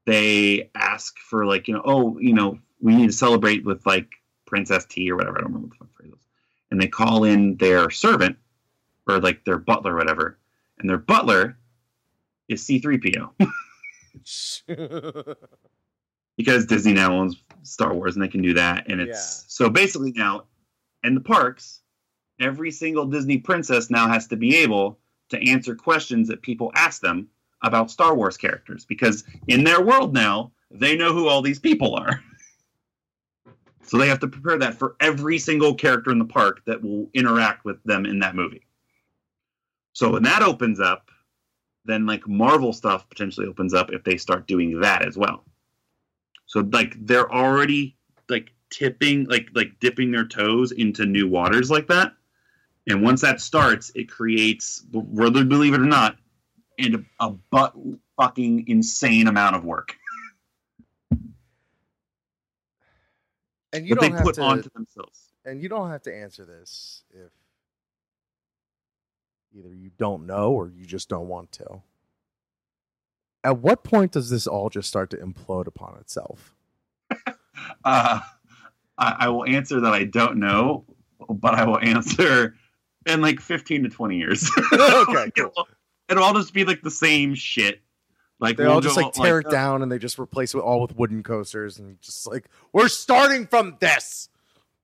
they ask for like you know, oh, you know, we need to celebrate with like Princess Tea or whatever. I don't remember what the fuck phrase was. And they call in their servant or like their butler, or whatever. And their butler is C three PO. because Disney now owns Star Wars and they can do that. And it's Yeah. so basically now in the parks, every single Disney princess now has to be able to answer questions that people ask them about Star Wars characters because in their world now, they know who all these people are. *laughs* so they have to prepare that for every single character in the park that will interact with them in that movie. So when that opens up, then like Marvel stuff potentially opens up if they start doing that as well. So like they're already like tipping like like dipping their toes into new waters like that. And once that starts, it creates whether believe it or not, and a, a butt fucking insane amount of work and you that they don't have put to, onto themselves. and you don't have to answer this if either you don't know or you just don't want to. At what point does this all just start to implode upon itself? *laughs* Uh, I, I will answer that I don't know, but I will *laughs* answer in like fifteen to twenty years. *laughs* Okay, cool. It'll, it'll all just be like the same shit. Like They we'll all just go, like tear it uh, down and they just replace it all with wooden coasters and just like we're starting from this.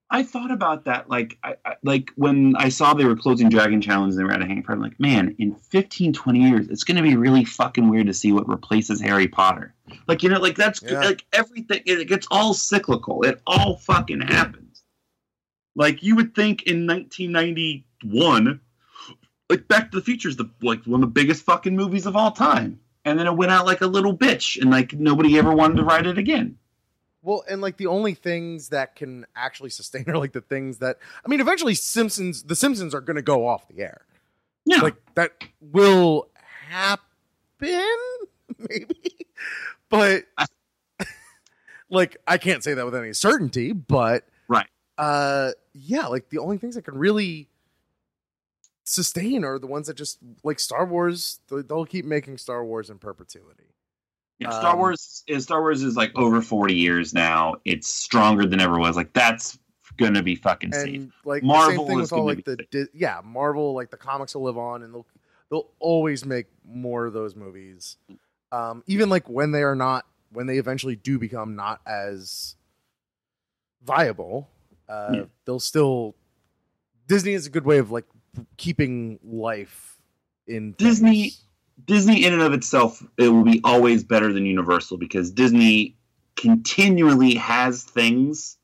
I thought about that, like, I, I, like when I saw they were closing Dragon Challenge and they were at a hang I'm like, man, in 15, 20 years, it's going to be really fucking weird to see what replaces Harry Potter. Like, you know, like that's Yeah. like everything. It gets all cyclical. It all fucking happens. Like you would think in 1991, like Back to the Future is the like one of the biggest fucking movies of all time, and then it went out like a little bitch, and like nobody ever wanted to write it again. Well, and like the only things that can actually sustain are like the things that I mean, eventually Simpsons, the Simpsons are going to go off the air. Yeah. Like that will happen, *laughs* maybe, but *laughs* like I can't say that with any certainty. But Right. uh, yeah, like the only things that can really sustain are the ones that just like Star Wars. they- They'll keep making Star Wars in perpetuity. Yeah, Star Um, Wars is Star Wars is like over forty years now. It's stronger than ever was. Like that's gonna be fucking safe. like Marvel the same thing is all like be the. Di- yeah Marvel like the comics will live on and they'll they'll always make more of those movies um even like when they are not when they eventually do become not as viable uh Yeah. they'll still Disney is a good way of like keeping life in Disney- things. Disney in and of itself, it will be always better than Universal because Disney continually has things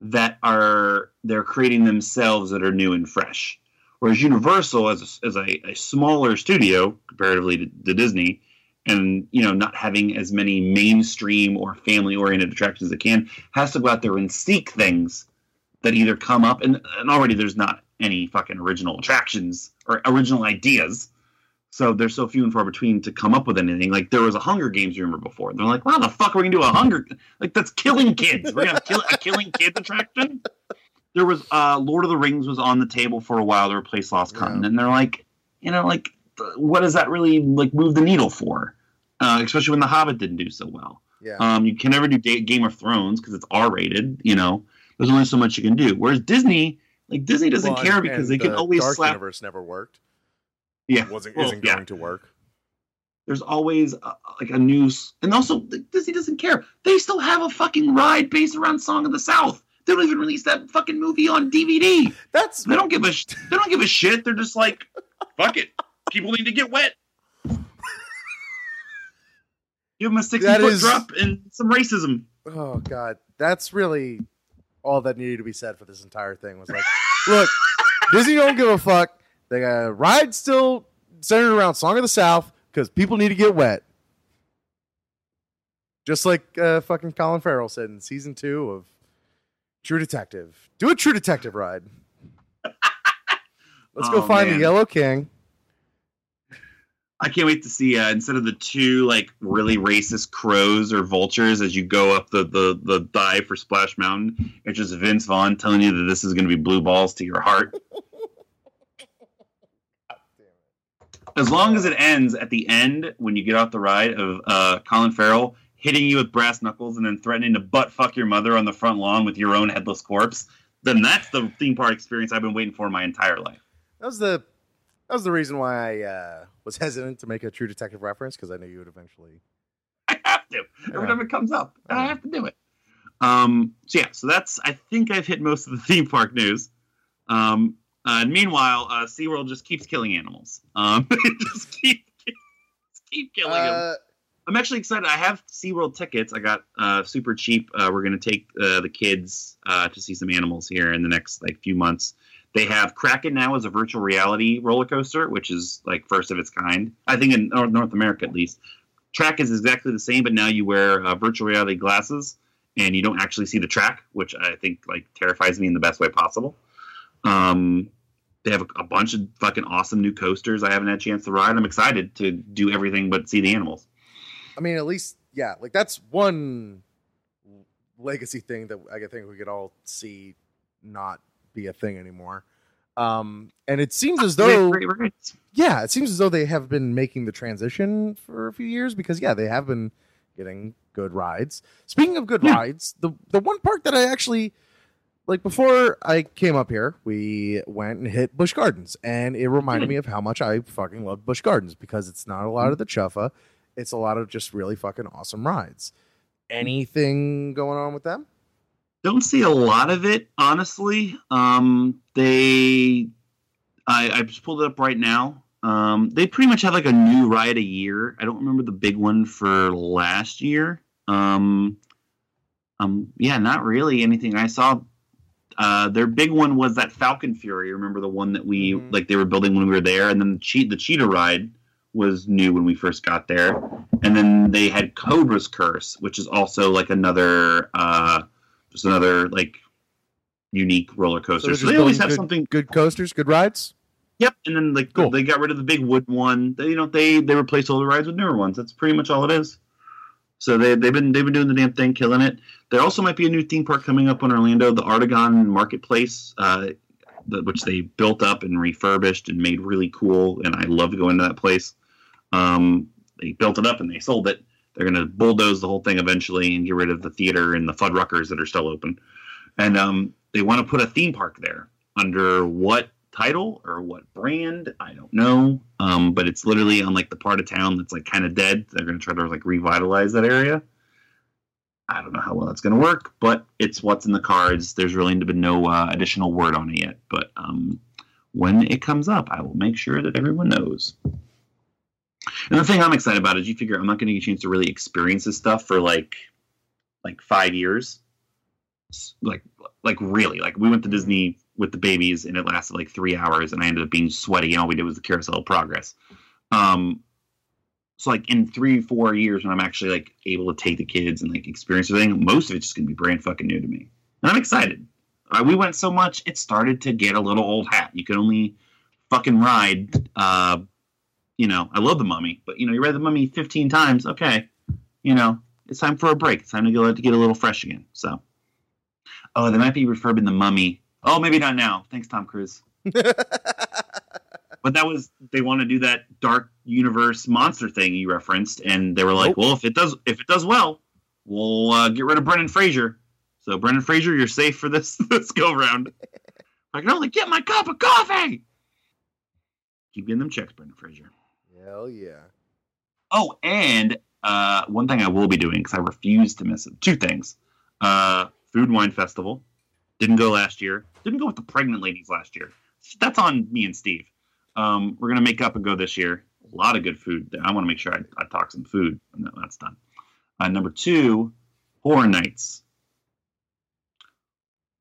that are they're creating themselves that are new and fresh. Whereas Universal, as a, as a, a smaller studio comparatively to, to Disney, and you know not having as many mainstream or family oriented attractions as it can, has to go out there and seek things that either come up and, and already there's not any fucking original attractions or original ideas. So there's so few and far between to come up with anything. Like there was a Hunger Games, rumor before. They're like, "Wow, the fuck are we gonna do a Hunger? Like that's killing kids. We're gonna kill a killing kids attraction." There was uh, Lord of the Rings was on the table for a while to replace Lost Yeah. Continent. And they're like, you know, like what does that really like move the needle for? Uh, especially when The Hobbit didn't do so well. yeah Um, you can never do Game of Thrones because it's R rated. You know, there's only so much you can do. Whereas Disney, like Disney doesn't Well, care because they can the always Dark slap. universe never worked. Yeah, wasn't Well, isn't yeah. going to work. There's always uh, like a news and also like, disney doesn't care. They still have a fucking ride based around song of the south. They don't even release that fucking movie on dvd that's they don't give a sh- they don't give a shit. They're just like fuck it. People need to get wet. Give them a 60 That foot is- drop and some racism. Oh god. That's really all that needed to be said for this entire thing was like look disney don't give a fuck. They got a ride still centered around song of the south because people need to get wet. Just like uh, fucking colin farrell said in season two of true detective. Do a true detective ride. *laughs* Let's go Oh, find man. the yellow king I can't wait to see uh, instead of the two like really racist crows or vultures as you go up the the the dive for Splash Mountain. It's just Vince Vaughn telling you that this is going to be blue balls to your heart. *laughs* As long as it ends at the end when you get off the ride of uh, Colin Farrell hitting you with brass knuckles and then threatening to butt fuck your mother on the front lawn with your own headless corpse, then that's the theme park experience I've been waiting for my entire life. that was the that was the reason why i uh, was hesitant to make a true detective reference because i knew you would eventually *laughs* I have to every Yeah. time it comes up, and I have to do it. Um, so yeah, so that's I think I've hit most of the *laughs* theme park news. Um, uh, and meanwhile, uh, SeaWorld just keeps killing animals. Um, *laughs* just keep just keep killing them. uh, I'm actually excited. I have SeaWorld tickets. I got uh, super cheap. Uh, we're gonna take uh, the kids uh, to see some animals here in the next like few months. They have Kraken now as a virtual reality roller coaster, which is like first of its kind. I think in North, America at least. Track is exactly the same, but now you wear uh, virtual reality glasses and you don't actually see the track, which I think like terrifies me in the best way possible. Um, they have a, a bunch of fucking awesome new coasters. I haven't had a chance to ride. I'm excited to do everything but see the animals. I mean, at least, yeah, like that's one legacy thing that I think we could all see not be a thing anymore. Um, and it seems as though, yeah, it seems as though they have been making the transition for a few years because, yeah, they have been getting good rides. Speaking of good Yeah. rides, the the one park that I actually like before I came up here, we went and hit Busch Gardens, and it reminded Hmm. me of how much I fucking love Busch Gardens because it's not a lot of the chuffa, it's a lot of just really fucking awesome rides. Anything going on with them? Don't see a lot of it, honestly. Um, they, I, I just pulled it up right now. Um, they pretty much have like a new ride a year. I don't remember the big one for last year. Um, um, yeah, not really anything. I saw. Uh, their big one was that Falcon Fury. Remember the one that we Mhm. like they were building when we were there, and then the che- the cheetah ride was new when we first got there, and then they had Cobra's Curse, which is also like another, uh, just another like unique roller coaster. they're So, they always have something. Good coasters, good rides. Yep, and then like Cool. they got rid of the big wood one. They, you know, they they replaced all the rides with newer ones. That's pretty much all it is. So they they've been they've been doing the damn thing, killing it. There also might be a new theme park coming up in Orlando, the Artegon Marketplace, uh, the, which they built up and refurbished and made really cool. And I love to go into that place. Um, they built it up and they sold it. They're going to bulldoze the whole thing eventually and get rid of the theater and the Fuddruckers that are still open. And um, they want to put a theme park there. Under what title or what brand? I don't know. Um, but it's literally on like the part of town that's like kind of dead. They're going to try to like revitalize that area. I don't know how well that's going to work but it's what's in the cards. There's really been no uh, additional word on it yet. But um, when it comes up i will make sure that everyone knows and the thing i'm excited about is you figure i'm not going to get a chance to really experience this stuff for like like five years. Like like really like we went to disney with the babies and it lasted like three hours and i ended up being sweaty and all we did was the carousel of progress. Um so like in three four years when i'm actually like able to take the kids and like experience everything most of it's just gonna be brand fucking new to me. And i'm excited. Uh, we went so much it started to get a little old hat. You could only fucking ride uh you know i love the mummy but you know you read the mummy 15 times okay you know it's time for a break it's time to go to get a little fresh again so oh they might be refurbing the mummy Oh, maybe not now. Thanks, Tom Cruise. *laughs* But that was they want to do that dark universe monster thing you referenced, and they were like, Nope. "Well, if it does, if it does well, we'll uh, get rid of Brendan Fraser." So, Brendan Fraser, you're safe for this *laughs* this go round. I can only get my cup of coffee. Keep getting them checks, Brendan Fraser. Hell yeah. Oh, and uh, one thing I will be doing because I refuse to miss it. Two things: uh, Food and Wine Festival didn't go last year. Didn't go with the pregnant ladies last year. That's on me and Steve. Um, we're gonna make up and go this year. A lot of good food. I want to make sure I, I talk some food. No, that's done. Uh, number two, Horror Nights.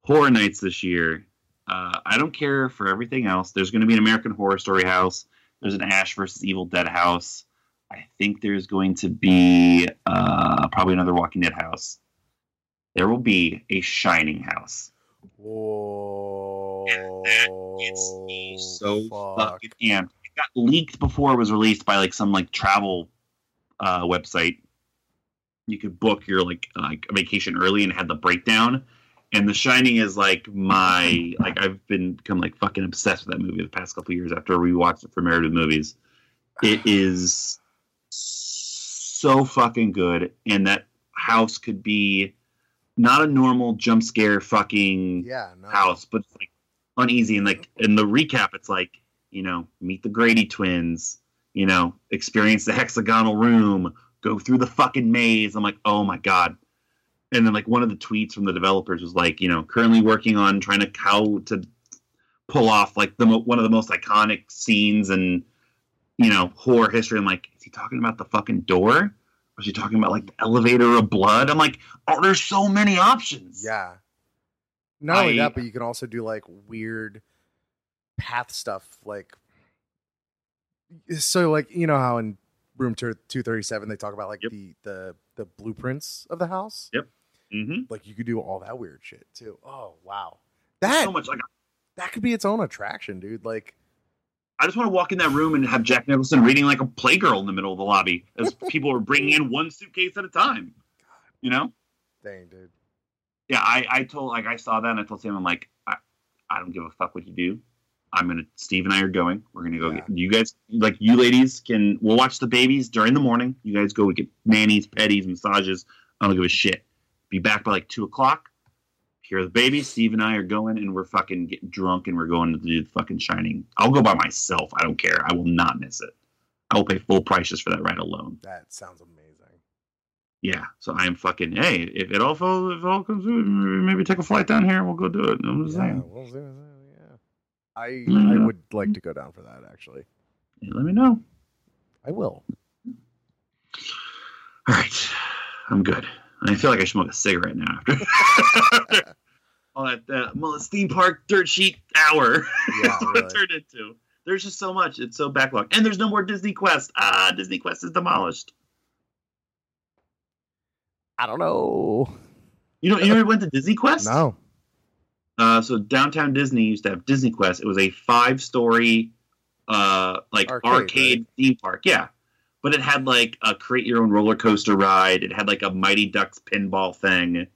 Horror Nights this year. Uh, I don't care for everything else. There's going to be an American Horror Story house. There's an Ash versus Evil Dead house. I think there's going to be uh, probably another Walking Dead house. There will be a Shining house. Whoa. It's so fuck. fucking amped. It got leaked before it was released by like some like travel uh, website. You could book your like like vacation early and had the breakdown. And The Shining is like my like I've been become like fucking obsessed with that movie the past couple years after we watched it for Meredith Movies. It is so fucking good, and that house could be not a normal jump scare fucking Yeah, no. house, but it's like uneasy. And like in the recap, it's like you know, meet the Grady twins. You know, experience the hexagonal room. Go through the fucking maze. I'm like, oh my god. And then like one of the tweets from the developers was like, you know, currently working on trying to cow to pull off like the mo- one of the most iconic scenes and you know horror history. I'm like, is he talking about the fucking door? Or is he talking about like the elevator of blood? I'm like, oh, there's so many options. Yeah. Not only I- that, but you can also do like weird path stuff. Like, so like you know how in room two thirty seven they talk about like Yep. the the the blueprints of the house. Yep. Mm-hmm. Like you could do all that weird shit too. Oh wow, that So much like that could be its own attraction, dude. Like, I just want to walk in that room and have Jack Nicholson reading like a playgirl in the middle of the lobby as *laughs* people are bringing in one suitcase at a time. You know? dang, dude. Yeah, I, I told like I saw that and I told Sam I'm like I, I don't give a fuck what you do. I'm gonna Steve and I are going. We're gonna go Yeah. get you guys like you ladies can we'll watch the babies during the morning. You guys go get nannies, petties, massages. I don't give a shit. Be back by like two o'clock. Here are the babies. Steve and I are going and we're fucking getting drunk and we're going to do the fucking shining. I'll go by myself. I don't care. I will not miss it. I will pay full prices for that ride alone. That sounds amazing. Yeah. So I am fucking hey, if it all falls if it all comes through, maybe take a flight down here and we'll go do it. I'm just Yeah, saying. we'll see, we'll I I would like to go down for that actually. Let me know. I will. All right, I'm good. I feel like I should smoke a cigarette now after *laughs* all that uh, well, theme park dirt sheet hour. Yeah, what it turned into. There's just so much. It's so backlogged, and there's no more Disney Quest. Ah, Disney Quest is demolished. I don't know. You know, you ever went to Disney Quest? No. Uh, so downtown Disney used to have Disney Quest. It was a five-story, uh, like Arcade, arcade, theme park. Yeah, but it had like a create your own roller coaster ride. It had like a Mighty Ducks pinball thing.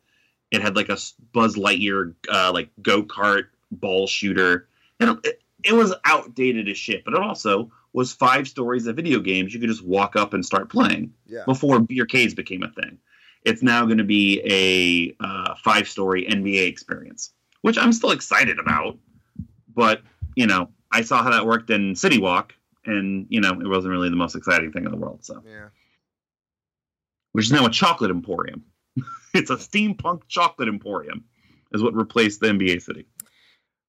It had like a Buzz Lightyear uh, like go kart ball shooter. And it, it was outdated as shit, but it also was five stories of video games you could just walk up and start playing Yeah. before beer caves became a thing. It's now going to be a uh, five story NBA experience, which I'm still excited about. But, you know, I saw how that worked in City Walk, and, you know, it wasn't really the most exciting thing in the world. So, Yeah. which is now a chocolate emporium. *laughs* it's a steampunk chocolate emporium, is what replaced the NBA City.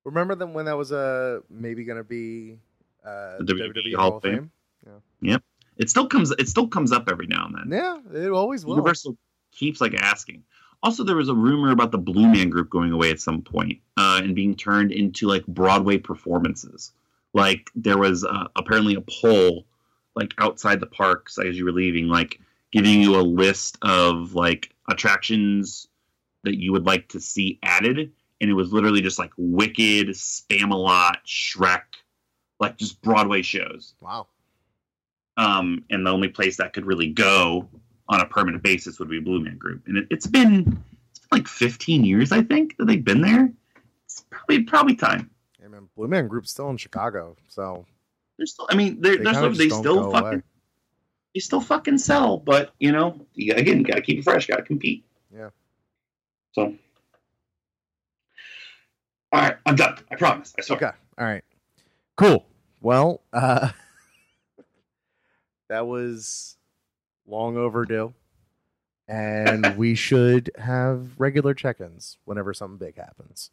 Remember them when that was uh, maybe going to be uh, The WWE Hall of Fame? Yeah, it still comes. It still comes up every now and then. Yeah, it always will. Universal keeps like asking. Also, there was a rumor about the Blue Man Group going away at some point uh, and being turned into like Broadway performances. Like there was uh, apparently a poll like outside the parks as you were leaving, like giving you a list of like attractions that you would like to see added, and it was literally just like Wicked, Spamalot, Shrek, like just Broadway shows Wow. um, and the only place that could really go on a permanent basis would be Blue Man Group. And it, it's been it's been like 15 years, I think, that they've been there. It's probably probably time. Hey, man, Blue Man Group's still in Chicago, so They're still, I mean, they're, They still, they still fucking away. they still fucking sell, but you know, you, again, you gotta keep it fresh, gotta compete. Yeah. So, all right, I'm done. I promise. I swear. okay. All right. Cool. Well, uh, *laughs* that was long overdue, and we should have regular check-ins whenever something big happens.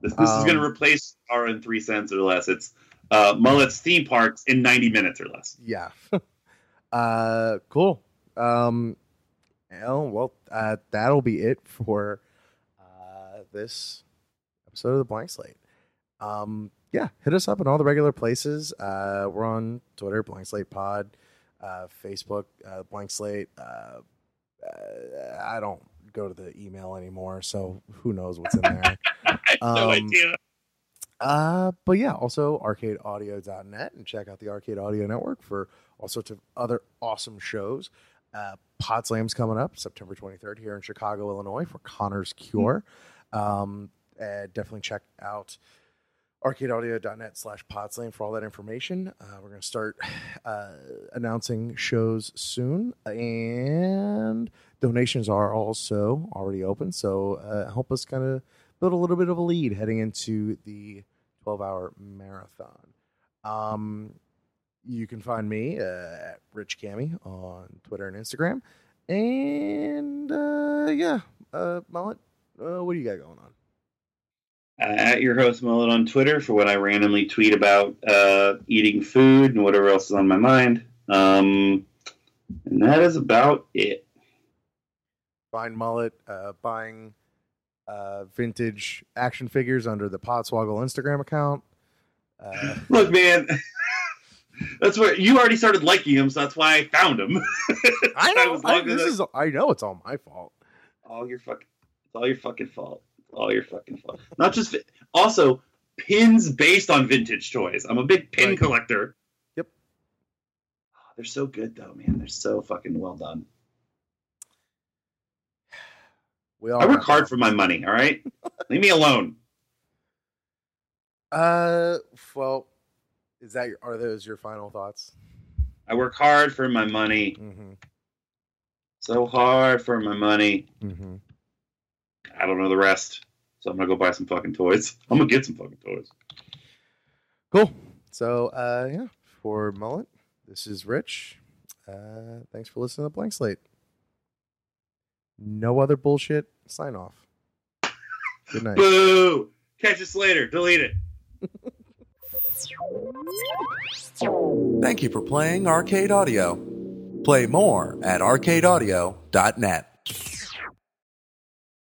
This, this is Um, gonna replace our in three cents or less. It's uh, Mullet's theme parks in 90 minutes or less. Yeah. *laughs* uh, cool. Um, well, well, uh, that'll be it for uh, this episode of the Blank Slate. Um, yeah, hit us up in all the regular places. Uh, we're on Twitter, Blank Slate Pod, uh, Facebook, uh, Blank Slate. Uh, uh, I don't go to the email anymore, so who knows what's in there. *laughs* I no Um, idea. Uh, but yeah, also arcadeaudio.net and check out the Arcade Audio Network for all sorts of other awesome shows. Uh, Pod Slam's coming up September 23rd here in Chicago, Illinois for Connor's Cure. Um, uh, definitely check out arcadeaudio.net slash podslam for all that information. Uh, we're going to start uh, announcing shows soon, and donations are also already open. So uh, help us kind of build a little bit of a lead heading into the 12 hour marathon. Um, you can find me uh, at Rich Cammy on Twitter and Instagram. And uh, yeah, uh, Mullet, what do you got going on? Uh, at your host Mullet on Twitter for what I randomly tweet about uh, eating food and whatever else is on my mind. Um, and that is about it. Find Mullet uh, buying uh, vintage action figures under the Podswoggle Instagram account. Uh, Look, man, *laughs* that's where you already started liking him, so that's why I found him. *laughs* I know I, this is I know it's all my fault. all your fucking. It's all your fucking fault. All your fucking fault. Not just also pins based on vintage toys. I'm a big pin Right. collector. Yep. Oh, they're so good though, man. They're so fucking well done. *sighs* We all I work hard for my money. All right, *laughs* leave me alone. Uh, well, is that your, are those your final thoughts? I work hard for my money. Mm-hmm. So hard for my money. Mm-hmm. I don't know the rest. So I'm gonna go buy some fucking toys. *laughs* I'm gonna get some fucking toys. Cool. So, uh, yeah, for Mullet, this is Rich. Uh, thanks for listening to Blank Slate. No other bullshit. Sign off. Good night. *laughs* Boo! Catch us later. Delete it. Thank you for playing Arcade Audio. Play more at arcadeaudio.net.